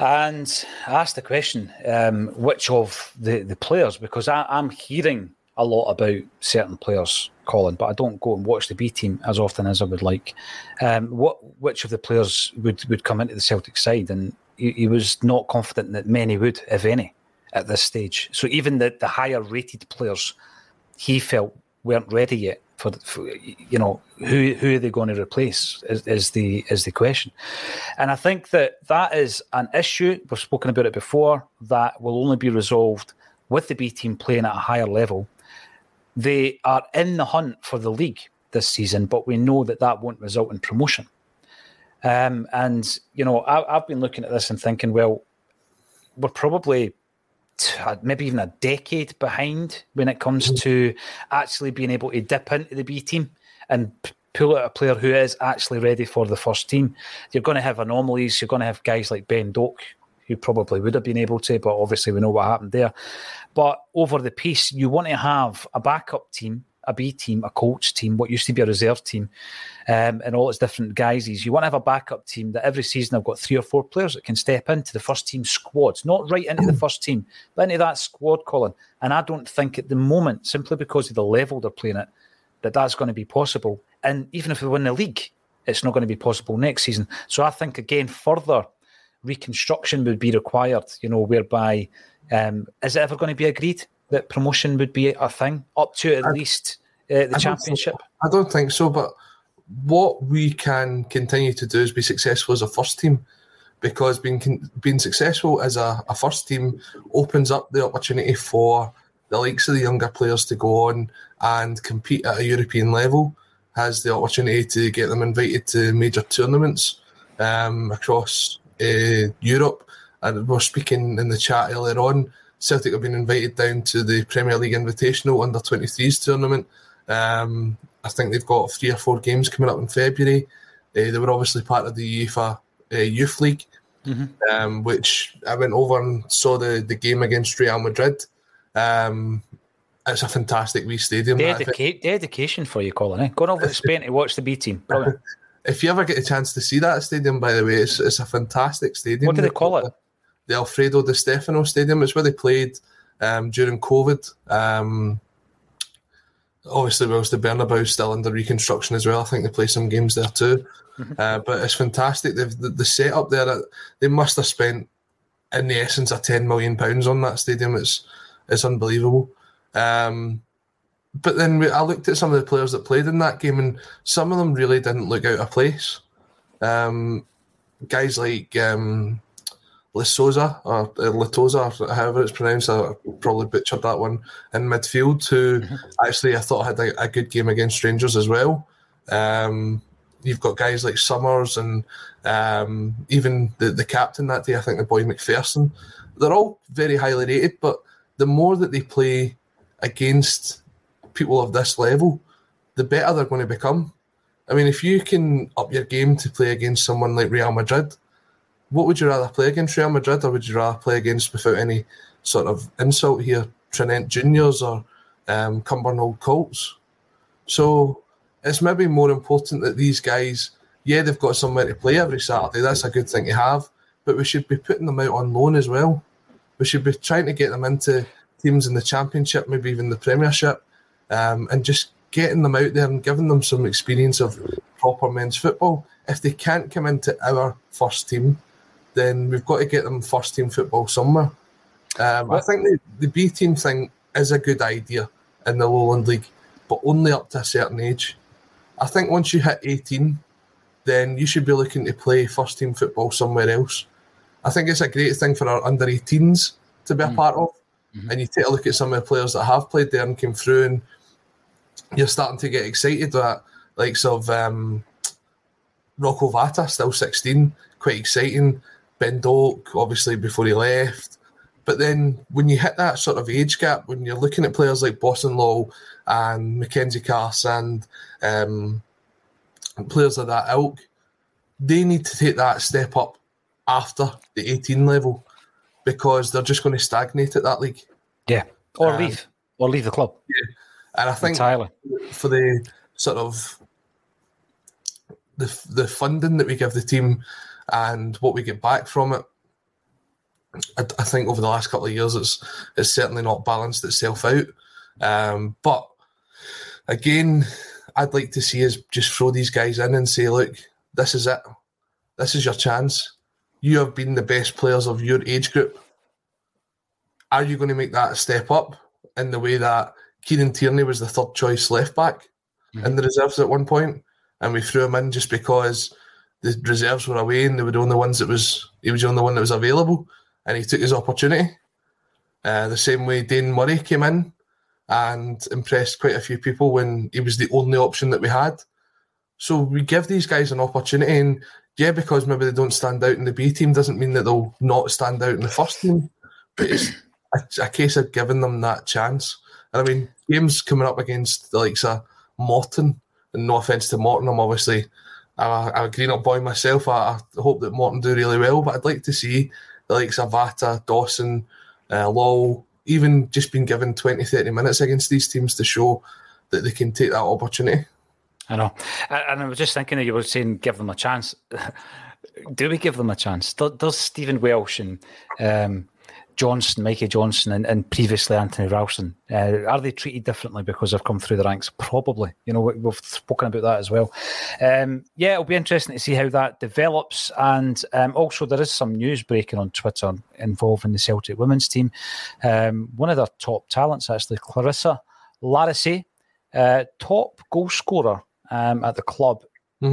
And asked the question, um, which of the, the players, because I, I'm hearing a lot about certain players, Colin, but I don't go and watch the B team as often as I would like. Um, what which of the players would, would come into the Celtic side? And he, he, was not confident that many would, if any, at this stage. So even the, the higher rated players, he felt weren't ready yet for, for, you know who who are they going to replace is, is, the is the question, and I think that that is an issue we've spoken about it before that will only be resolved with the B team playing at a higher level. They are in the hunt for the league this season, but we know that that won't result in promotion. Um, and you know, I, I've been looking at this and thinking, well, we're probably maybe even a decade behind when it comes mm-hmm. to actually being able to dip into the B team and pull out a player who is actually ready for the first team. You're going to have anomalies. You're going to have guys like Ben Doak, who probably would have been able to, but obviously we know what happened there. But over the piece, you want to have a backup team a B team, a coach team, what used to be a reserve team, um, and all its different guises. You want to have a backup team that every season I've got three or four players that can step into the first team squad, not right into the first team, but into that squad, Colin. And I don't think at the moment, simply because of the level they're playing at, that that's going to be possible. And even if we win the league, it's not going to be possible next season. So I think again, further reconstruction would be required. You know, whereby um, is it ever going to be agreed? That promotion would be a thing up to at I, least uh, the I championship? Don't I don't think so, but what we can continue to do is be successful as a first team because being being successful as a, a first team opens up the opportunity for the likes of the younger players to go on and compete at a European level, has the opportunity to get them invited to major tournaments um, across uh, Europe. And we are speaking in the chat earlier on Celtic have been invited down to the Premier League Invitational under 23s tournament. Um, I think they've got three or four games coming up in February. Uh, they were obviously part of the UEFA uh, Youth League, mm-hmm. um, which I went over and saw the, the game against Real Madrid. Um, it's a fantastic wee stadium. Dedica- dedication for you, Colin. Eh? Going over to Spain to watch the B team. Brilliant. if you ever get a chance to see that stadium, by the way, it's, it's a fantastic stadium. What do they call it? The Alfredo Di Stefano Stadium. It's where they played um, during COVID. Um, obviously, whilst the Bernabeu is still under reconstruction as well, I think they play some games there too. Mm-hmm. Uh, but it's fantastic. They've, the, the setup there, they must have spent in the essence of ten million pounds on that stadium. It's it's unbelievable. Um, but then we, I looked at some of the players that played in that game, and some of them really didn't look out of place. Um, guys like um, Lisoza or uh, Latoza, however it's pronounced. I probably butchered that one in midfield. Who mm-hmm. actually I thought had a, a, good game against Strangers as well. Um, you've got guys like Summers and um, even the, the captain that day. I think the boy McPherson. They're all very highly rated, but the more that they play against people of this level, the better they're going to become. I mean, if you can up your game to play against someone like Real Madrid what would you rather play against Real Madrid, or would you rather play against, without any sort of insult here, Tranent Juniors or um, Cumbernauld Colts. So it's maybe more important that these guys, yeah, they've got somewhere to play every Saturday. That's a good thing to have, but we should be putting them out on loan as well. We should be trying to get them into teams in the Championship, maybe even the Premiership, um, and just getting them out there and giving them some experience of proper men's football. If they can't come into our first team, then we've got to get them first team football somewhere. Um, I think the, the B team thing is a good idea in the Lowland League, but only up to a certain age. I think once you hit 18, then you should be looking to play first team football somewhere else. I think it's a great thing for our under 18s to be a part of. Mm-hmm. And you take a look at some of the players that have played there and came through, and you're starting to get excited that likes of um, Rocco Vata, still 16, quite exciting. Ben Doak, obviously before he left. But then when you hit that sort of age gap, when you're looking at players like Bosun Lawal and Mackenzie Carson, um, players of that ilk, they need to take that step up after the 18 level because they're just going to stagnate at that league. Yeah, or Um, leave, or leave the club. Yeah, and I think Entirely. for the sort of the the funding that we give the team and what we get back from it, I, I think over the last couple of years it's it's certainly not balanced itself out. Um, but again, I'd like to see us just throw these guys in and say, look, this is it. This is your chance. You have been the best players of your age group. Are you going to make that step up in the way that Kieran Tierney was the third choice left back in the reserves at one point, and we threw him in just because the reserves were away and they were the only ones that was he was the only one that was available, and he took his opportunity. Uh, the same way Dane Murray came in and impressed quite a few people when he was the only option that we had. So we give these guys an opportunity, and yeah, because maybe they don't stand out in the B team doesn't mean that they'll not stand out in the first team. But it's a, a case of giving them that chance. And I mean, games coming up against the likes of Morton, and no offence to Morton, I'm obviously I'm a, I'm a green up boy myself. I, I hope that Morton do really well, but I'd like to see the likes of Vata, Dawson, uh, Lawal, even just being given 20, 30 minutes against these teams to show that they can take that opportunity. I know. And I was just thinking that you were saying give them a chance. Do we give them a chance? Do- Does Stephen Welsh and um, Johnston, Mikey Johnston, and, and previously Anthony Ralston, uh, are they treated differently because they've come through the ranks? Probably. You know, we- we've spoken about that as well. Um, yeah, it'll be interesting to see how that develops. And um, also, there is some news breaking on Twitter involving the Celtic women's team. Um, one of their top talents, actually, Clarissa Larisey, uh, top goal scorer um, at the club.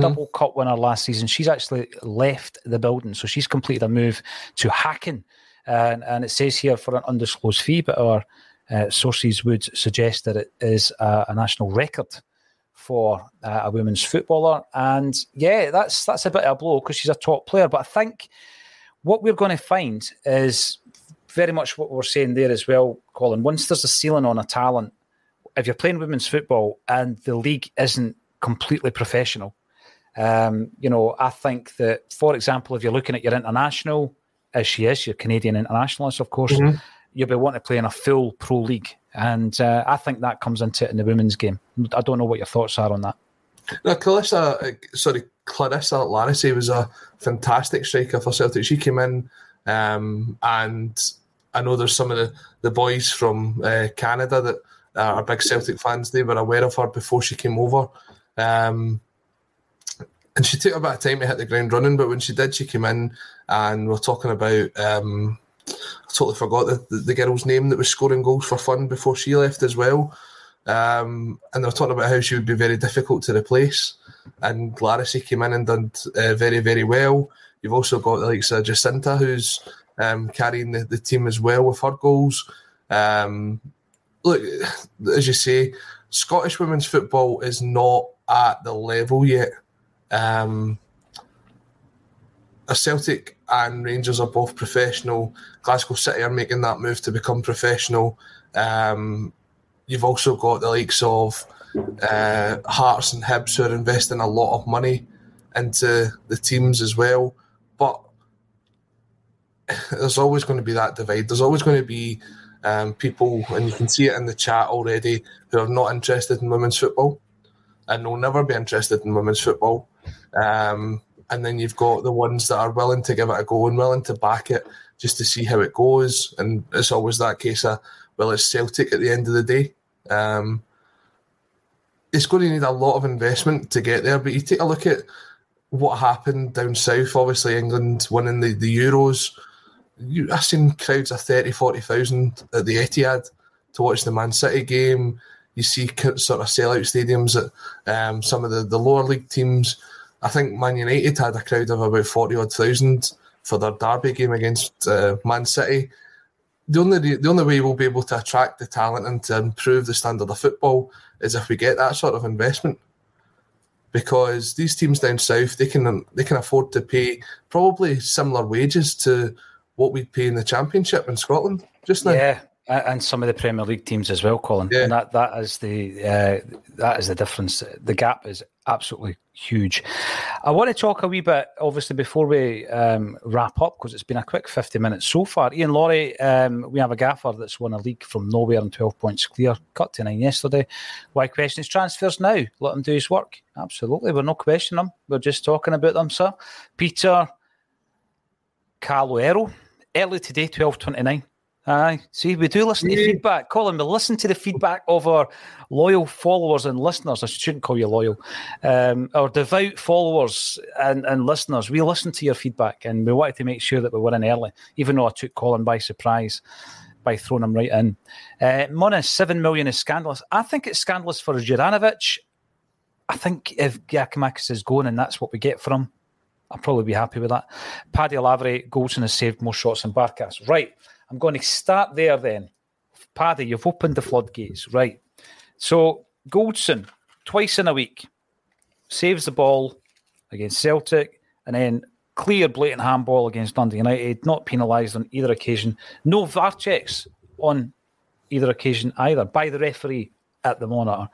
Double cup winner last season. She's actually left the building, so she's completed a move to Hacken, and, and it says here for an undisclosed fee, but our uh, sources would suggest that it is a, a national record for uh, a women's footballer. And yeah, that's that's a bit of a blow because she's a top player. But I think what we're going to find is very much what we're saying there as well, Colin. Once there's a ceiling on a talent, if you're playing women's football and the league isn't completely professional, um, you know, I think that, for example, if you're looking at your international, as she is, your Canadian internationalist, of course, Mhm. you'll be wanting to play in a full pro league. And uh, I think that comes into it in the women's game. I don't know what your thoughts are on that. No, Clarissa, uh, sorry, Clarissa Larisey was a fantastic striker for Celtic. She came in, um, and I know there's some of the, the boys from uh, Canada that are big Celtic fans. They were aware of her before she came over. Um, and she took a bit of time to hit the ground running, but when she did, she came in and we're talking about. Um, I totally forgot the, the, the girl's name that was scoring goals for fun before she left as well. Um, and they were talking about how she would be very difficult to replace. And Larisey came in and done uh, very, very well. You've also got like Sir Jacinta, who's um, carrying the, the team as well with her goals. Um, look, as you say, Scottish women's football is not at the level yet. Um, Celtic and Rangers are both professional. Glasgow City are making that move to become professional. Um, you've also got the likes of uh, Hearts and Hibs who are investing a lot of money into the teams as well. But there's always going to be that divide. There's always going to be um, people, and you can see it in the chat already, who are not interested in women's football and will never be interested in women's football. Um, and then you've got the ones that are willing to give it a go and willing to back it just to see how it goes. And it's always that case of, well, it's Celtic at the end of the day. Um, it's going to need a lot of investment to get there. But you take a look at what happened down south. Obviously, England winning the, the Euros. You, I've seen crowds of 30, 40,000 at the Etihad to watch the Man City game. You see sort of sellout stadiums at um, some of the, the lower league teams. I think Man United had a crowd of about 40 odd thousand for their derby game against uh, Man City. The only the only way we'll be able to attract the talent and to improve the standard of football is if we get that sort of investment. Because these teams down south, they can they can afford to pay probably similar wages to what we pay in the Championship in Scotland just now. Yeah, and some of the Premier League teams as well, Colin. Yeah. And that that is the uh, that is the difference. The gap is absolutely huge. I want to talk a wee bit, obviously, before we um, wrap up, because it's been a quick 50 minutes so far. Ian Laurie, um, we have a gaffer that's won a league from nowhere and 12 points clear, cut to nine yesterday. Why question his transfers now? Let him do his work. Absolutely. We're not questioning them. We're just talking about them, sir. Peter Carloero, early today, 12.29. Aye, see, we do listen to feedback. Colin, we listen to the feedback of our loyal followers and listeners. I shouldn't call you loyal. Um, our devout followers and, and listeners, we listen to your feedback and we wanted to make sure that we were in early, even though I took Colin by surprise by throwing him right in. Uh, Monis, 7 million is scandalous. I think it's scandalous for Juranovic. I think if Giakoumakis is going and that's what we get for him, I'll probably be happy with that. Paddy Lavery, Goldson has saved more shots than Barkas. Right. I'm going to start there then. Paddy, you've opened the floodgates. Right. So Goldson, twice in a week, saves the ball against Celtic and then clear blatant handball against Dundee United, not penalised on either occasion. No VAR checks on either occasion either by the referee at the monitor.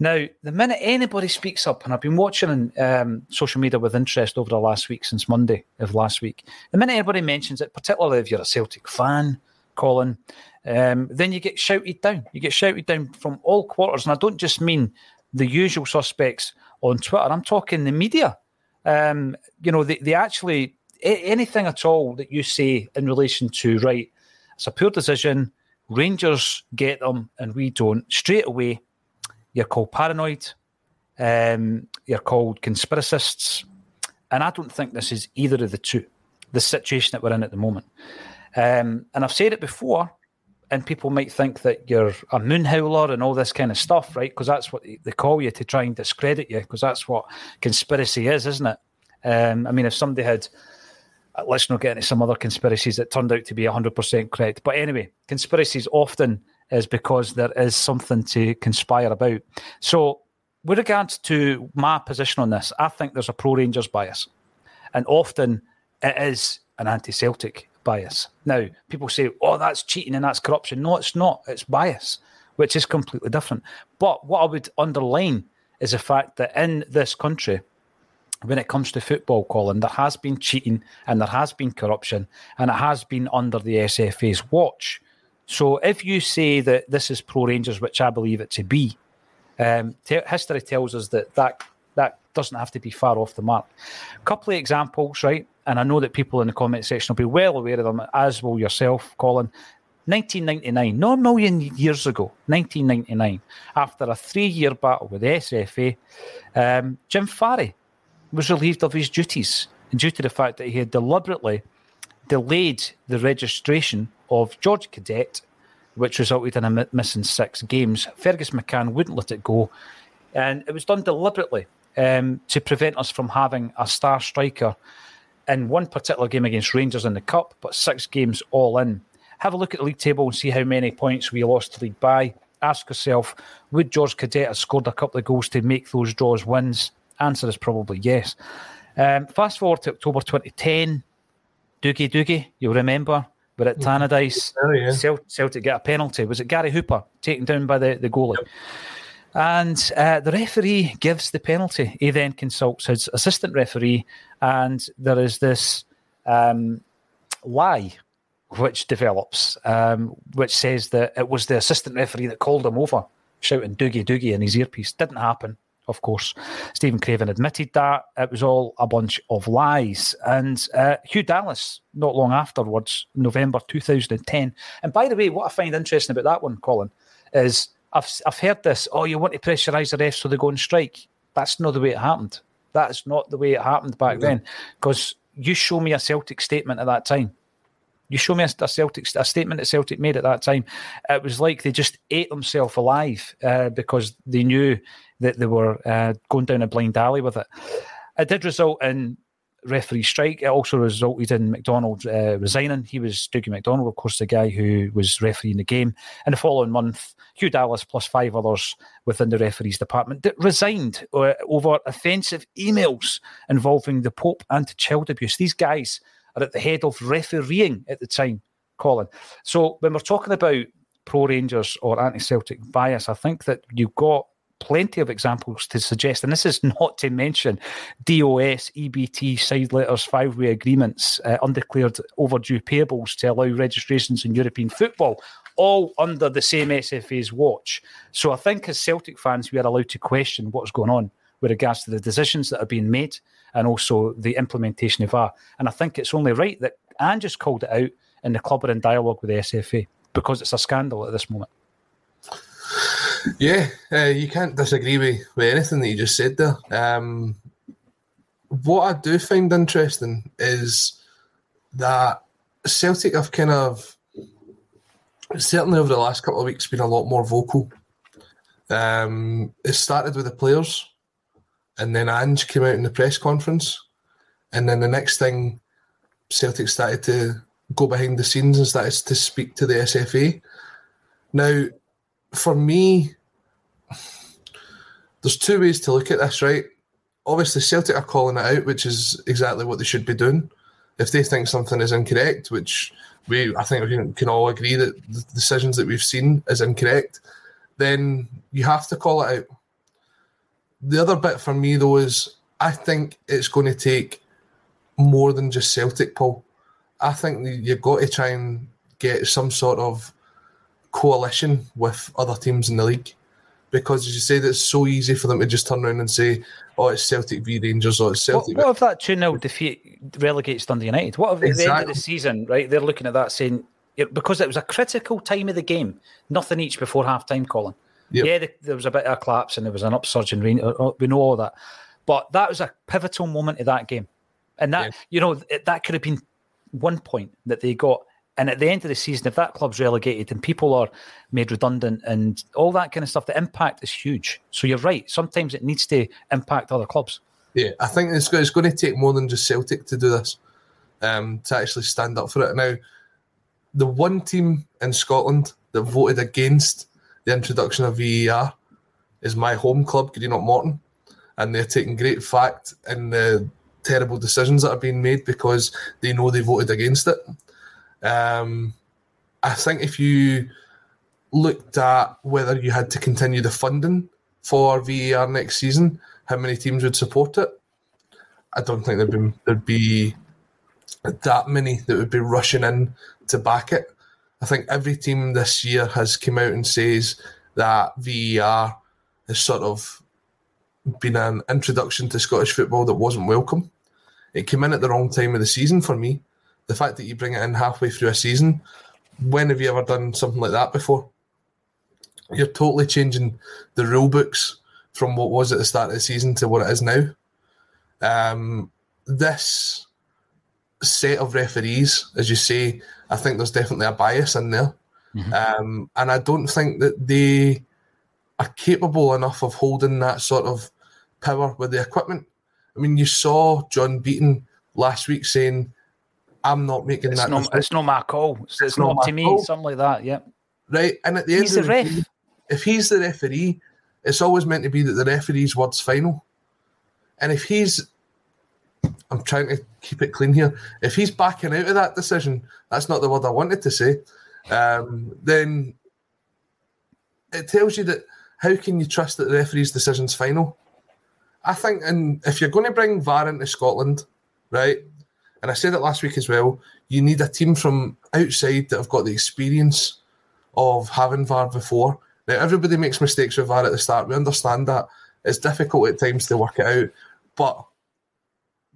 Now, the minute anybody speaks up, and I've been watching um, social media with interest over the last week since Monday of last week, the minute anybody mentions it, particularly if you're a Celtic fan, Colin, um, then you get shouted down. You get shouted down from all quarters. And I don't just mean the usual suspects on Twitter, I'm talking the media. Um, you know, they, they actually, anything at all that you say in relation to, right, it's a poor decision, Rangers get them and we don't, straight away, you're called paranoid. Um, you're called conspiracists. And I don't think this is either of the two, the situation that we're in at the moment. Um, and I've said it before, and people might think that you're a moon howler and all this kind of stuff, right? Because that's what they call you to try and discredit you, because that's what conspiracy is, isn't it? Um, I mean, if somebody had, uh, let's not get into some other conspiracies that turned out to be 100% correct. But anyway, conspiracies often is because there is something to conspire about. So, with regards to my position on this, I think there's a pro Rangers bias, and often it is an anti Celtic bias. Now, people say, oh, that's cheating and that's corruption. No, it's not. It's bias, which is completely different. But what I would underline is the fact that in this country, when it comes to football, Colin, there has been cheating and there has been corruption, and it has been under the SFA's watch. So if you say that this is pro Rangers, which I believe it to be, um, history tells us that, that that doesn't have to be far off the mark. A couple of examples, right? And I know that people in the comment section will be well aware of them, as will yourself, Colin. 1999, not a million years ago, 1999, after a three year battle with the SFA, um, Jim Farry was relieved of his duties due to the fact that he had deliberately delayed the registration of George Cadete, which resulted in him missing six games. Fergus McCann wouldn't let it go, and it was done deliberately um, to prevent us from having a star striker in one particular game against Rangers in the Cup, but six games all in. Have a look at the league table and see how many points we lost to league by. Ask yourself, would George Cadete have scored a couple of goals to make those draws wins? Answer is probably yes. Um, fast forward to October 2010. Dougie Dougie, you'll remember, we're at Tannadice. Oh, yeah. Celtic get a penalty. Was it Gary Hooper taken down by the, the goalie? Yep. And uh, the referee gives the penalty. He then consults his assistant referee, and there is this um, lie which develops, um, which says that it was the assistant referee that called him over, shouting "Dougie Dougie" in his earpiece. Didn't happen, of course. Steven Craven admitted that it was all a bunch of lies. And uh, Hugh Dallas, not long afterwards, November 2010. And by the way, what I find interesting about that one, Colin, is I've I've heard this. Oh, you want to pressurise the refs so they go on strike? That's not the way it happened. That's not the way it happened back then. Because you show me a Celtic statement at that time. You show me a, a Celtic a statement that Celtic made at that time. It was like they just ate themselves alive uh, because they knew that they were uh, going down a blind alley with it. It did result in referee strike. It also resulted in McDonald uh, resigning. He was Dougie McDonald, of course, the guy who was refereeing the game. And the following month, Hugh Dallas plus five others within the referees department resigned uh, over offensive emails involving the Pope and child abuse. These guys are at the head of refereeing at the time, Colin. So when we're talking about pro Rangers or anti Celtic bias, I think that you've got plenty of examples to suggest, and this is not to mention DOS, EBT, side letters, five way agreements, uh, undeclared overdue payables to allow registrations in European football, all under the same SFA's watch. So I think as Celtic fans, we are allowed to question what's going on with regards to the decisions that are being made and also the implementation of VAR. And I think it's only right that Ange just called it out in the club are in dialogue with the SFA because it's a scandal at this moment. Yeah, uh, you can't disagree with, with anything that you just said there. Um, what I do find interesting is that Celtic have kind of certainly over the last couple of weeks been a lot more vocal. Um, it started with the players, and then Ange came out in the press conference, and then the next thing, Celtic started to go behind the scenes and started to speak to the SFA. Now, for me, there's two ways to look at this, right? Obviously, Celtic are calling it out, which is exactly what they should be doing. If they think something is incorrect, which we, I think, we can, all agree that the decisions that we've seen is incorrect, then you have to call it out. The other bit for me, though, is I think it's going to take more than just Celtic, Paul. I think you've got to try and get some sort of coalition with other teams in the league because, as you said, it's so easy for them to just turn around and say, "Oh, it's Celtic v Rangers," or "It's Celtic." What, what if that two 0 defeat relegates Dundee United? What if exactly. at the end of the season, right? They're looking at that saying because it was a critical time of the game, nothing each before half time, Colin. Yep. Yeah, there was a bit of a collapse and there was an upsurge in rain. Uh, uh, we know all that, but that was a pivotal moment of that game, and that yeah. you know that could have been one point that they got and at the end of the season, if that club's relegated and people are made redundant and all that kind of stuff, the impact is huge. So you're right. Sometimes it needs to impact other clubs. Yeah, I think it's, it's going to take more than just Celtic to do this, um, to actually stand up for it. Now, the one team in Scotland that voted against the introduction of VAR is my home club, Greenock Morton, and they're taking great fact in the terrible decisions that are being made because they know they voted against it. Um, I think if you looked at whether you had to continue the funding for VAR next season, how many teams would support it? I don't think there'd be there'd be that many that would be rushing in to back it. I think every team this year has come out and says that VAR has sort of been an introduction to Scottish football that wasn't welcome. It came in at the wrong time of the season for me the fact that you bring it in halfway through a season, when have you ever done something like that before? You're totally changing the rule books from what was at the start of the season to what it is now. Um, this set of referees, as you say, I think there's definitely a bias in there. Mm-hmm. Um, and I don't think that they are capable enough of holding that sort of power with the equipment. I mean, you saw John Beaton last week saying I'm not making it's that. Not, it's not my call. It's, it's not, not to me. Call. Something like that. Yeah. Right. And at the he's end the of the ref. Day, if he's the referee, it's always meant to be that the referee's word's final. And if he's, I'm trying to keep it clean here. If he's backing out of that decision, that's not the word I wanted to say. Um, then it tells you that how can you trust that the referee's decision's final? I think, and if you're going to bring VAR into Scotland, right, and I said it last week as well, you need a team from outside that have got the experience of having VAR before. Now, everybody makes mistakes with VAR at the start. We understand that. It's difficult at times to work it out, but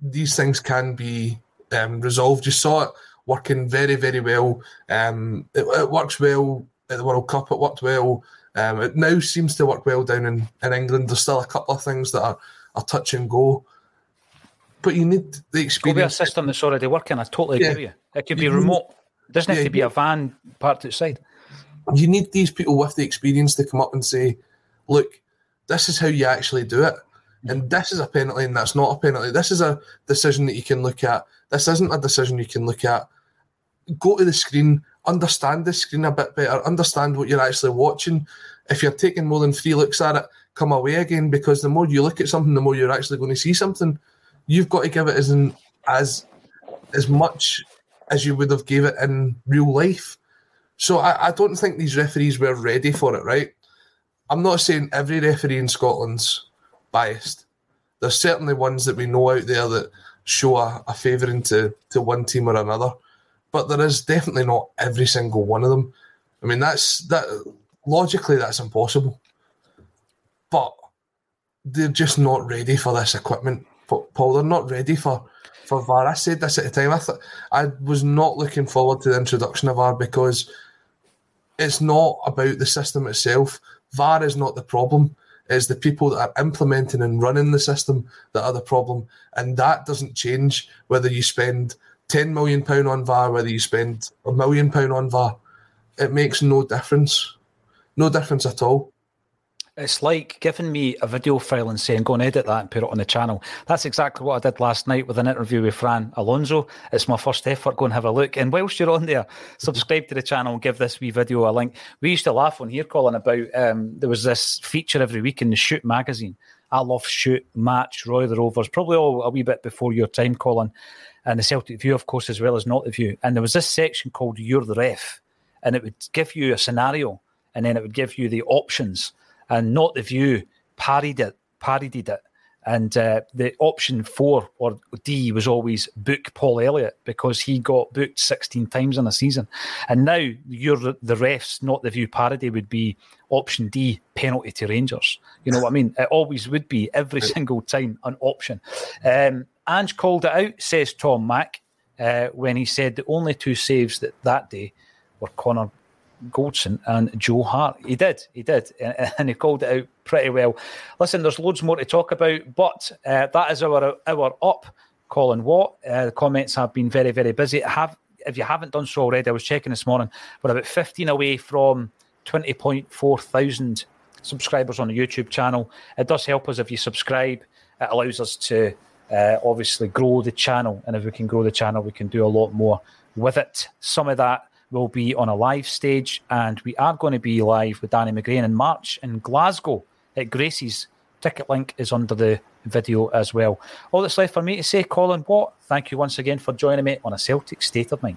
these things can be um, resolved. You saw it working very, very well. Um, it, it, works well at the World Cup. It worked well. Um, it now seems to work well down in, in England. There's still a couple of things that are, are touch and go. But you need the experience. Could be a system that's already working. I totally agree yeah. with you. It could be you remote. It doesn't have yeah, to be a van parked outside. You need these people with the experience to come up and say, look, this is how you actually do it. And this is a penalty and that's not a penalty. This is a decision that you can look at. This isn't a decision you can look at. Go to the screen, understand the screen a bit better, understand what you're actually watching. If you're taking more than three looks at it, come away again because the more you look at something, the more you're actually going to see something. You've got to give it as in, as as much as you would have gave it in real life. So I, I don't think these referees were ready for it, right? I'm not saying every referee in Scotland's biased. There's certainly ones that we know out there that show a, a favouring to, to one team or another, but there is definitely not every single one of them. I mean, that's that logically that's impossible, but they're just not ready for this equipment. Paul, they're not ready for for VAR. I said this at the time. I thought I was not looking forward to the introduction of VAR because it's not about the system itself. VAR is not the problem. It's the people that are implementing and running the system that are the problem. And that doesn't change whether you spend ten million pound on VAR, whether you spend a million pound on VAR. It makes no difference. No difference at all. It's like giving me a video file and saying, go and edit that and put it on the channel. That's exactly what I did last night with an interview with Fran Alonso. It's my first effort. Go and have a look. And whilst you're on there, subscribe to the channel give this wee video a link. We used to laugh on here, Colin, about um, there was this feature every week in the Shoot magazine. I love Shoot, Match, Roy the Rovers, probably all a wee bit before your time, Colin. And the Celtic View, of course, as well as Not the View. And there was this section called You're the Ref. And it would give you a scenario and then it would give you the options and not the view parodied it, parodied it. And uh, the option four or D was always book Paul Elliott because he got booked 16 times in a season. And now you're the, the refs, not the view parody, would be option D, penalty to Rangers. You know what I mean? It always would be every single time an option. Um, Ange called it out, says Tom Mack, uh, when he said the only two saves that that day were Connor Goldson and Joe Hart. He did, he did, and he called it out pretty well. Listen, there's loads more to talk about, but uh, that is our our up. Colin Watt. Uh, the comments have been very, very busy. Have if you haven't done so already, I was checking this morning. We're about 15 away from 20.4 thousand subscribers on the YouTube channel. It does help us if you subscribe. It allows us to uh, obviously grow the channel, and if we can grow the channel, we can do a lot more with it. Some of that will be on a live stage, and we are going to be live with Danny McGrain in March in Glasgow at Gracie's. Ticket link is under the video as well. All that's left for me to say, Colin Watt, thank you once again for joining me on a Celtic State of Mind.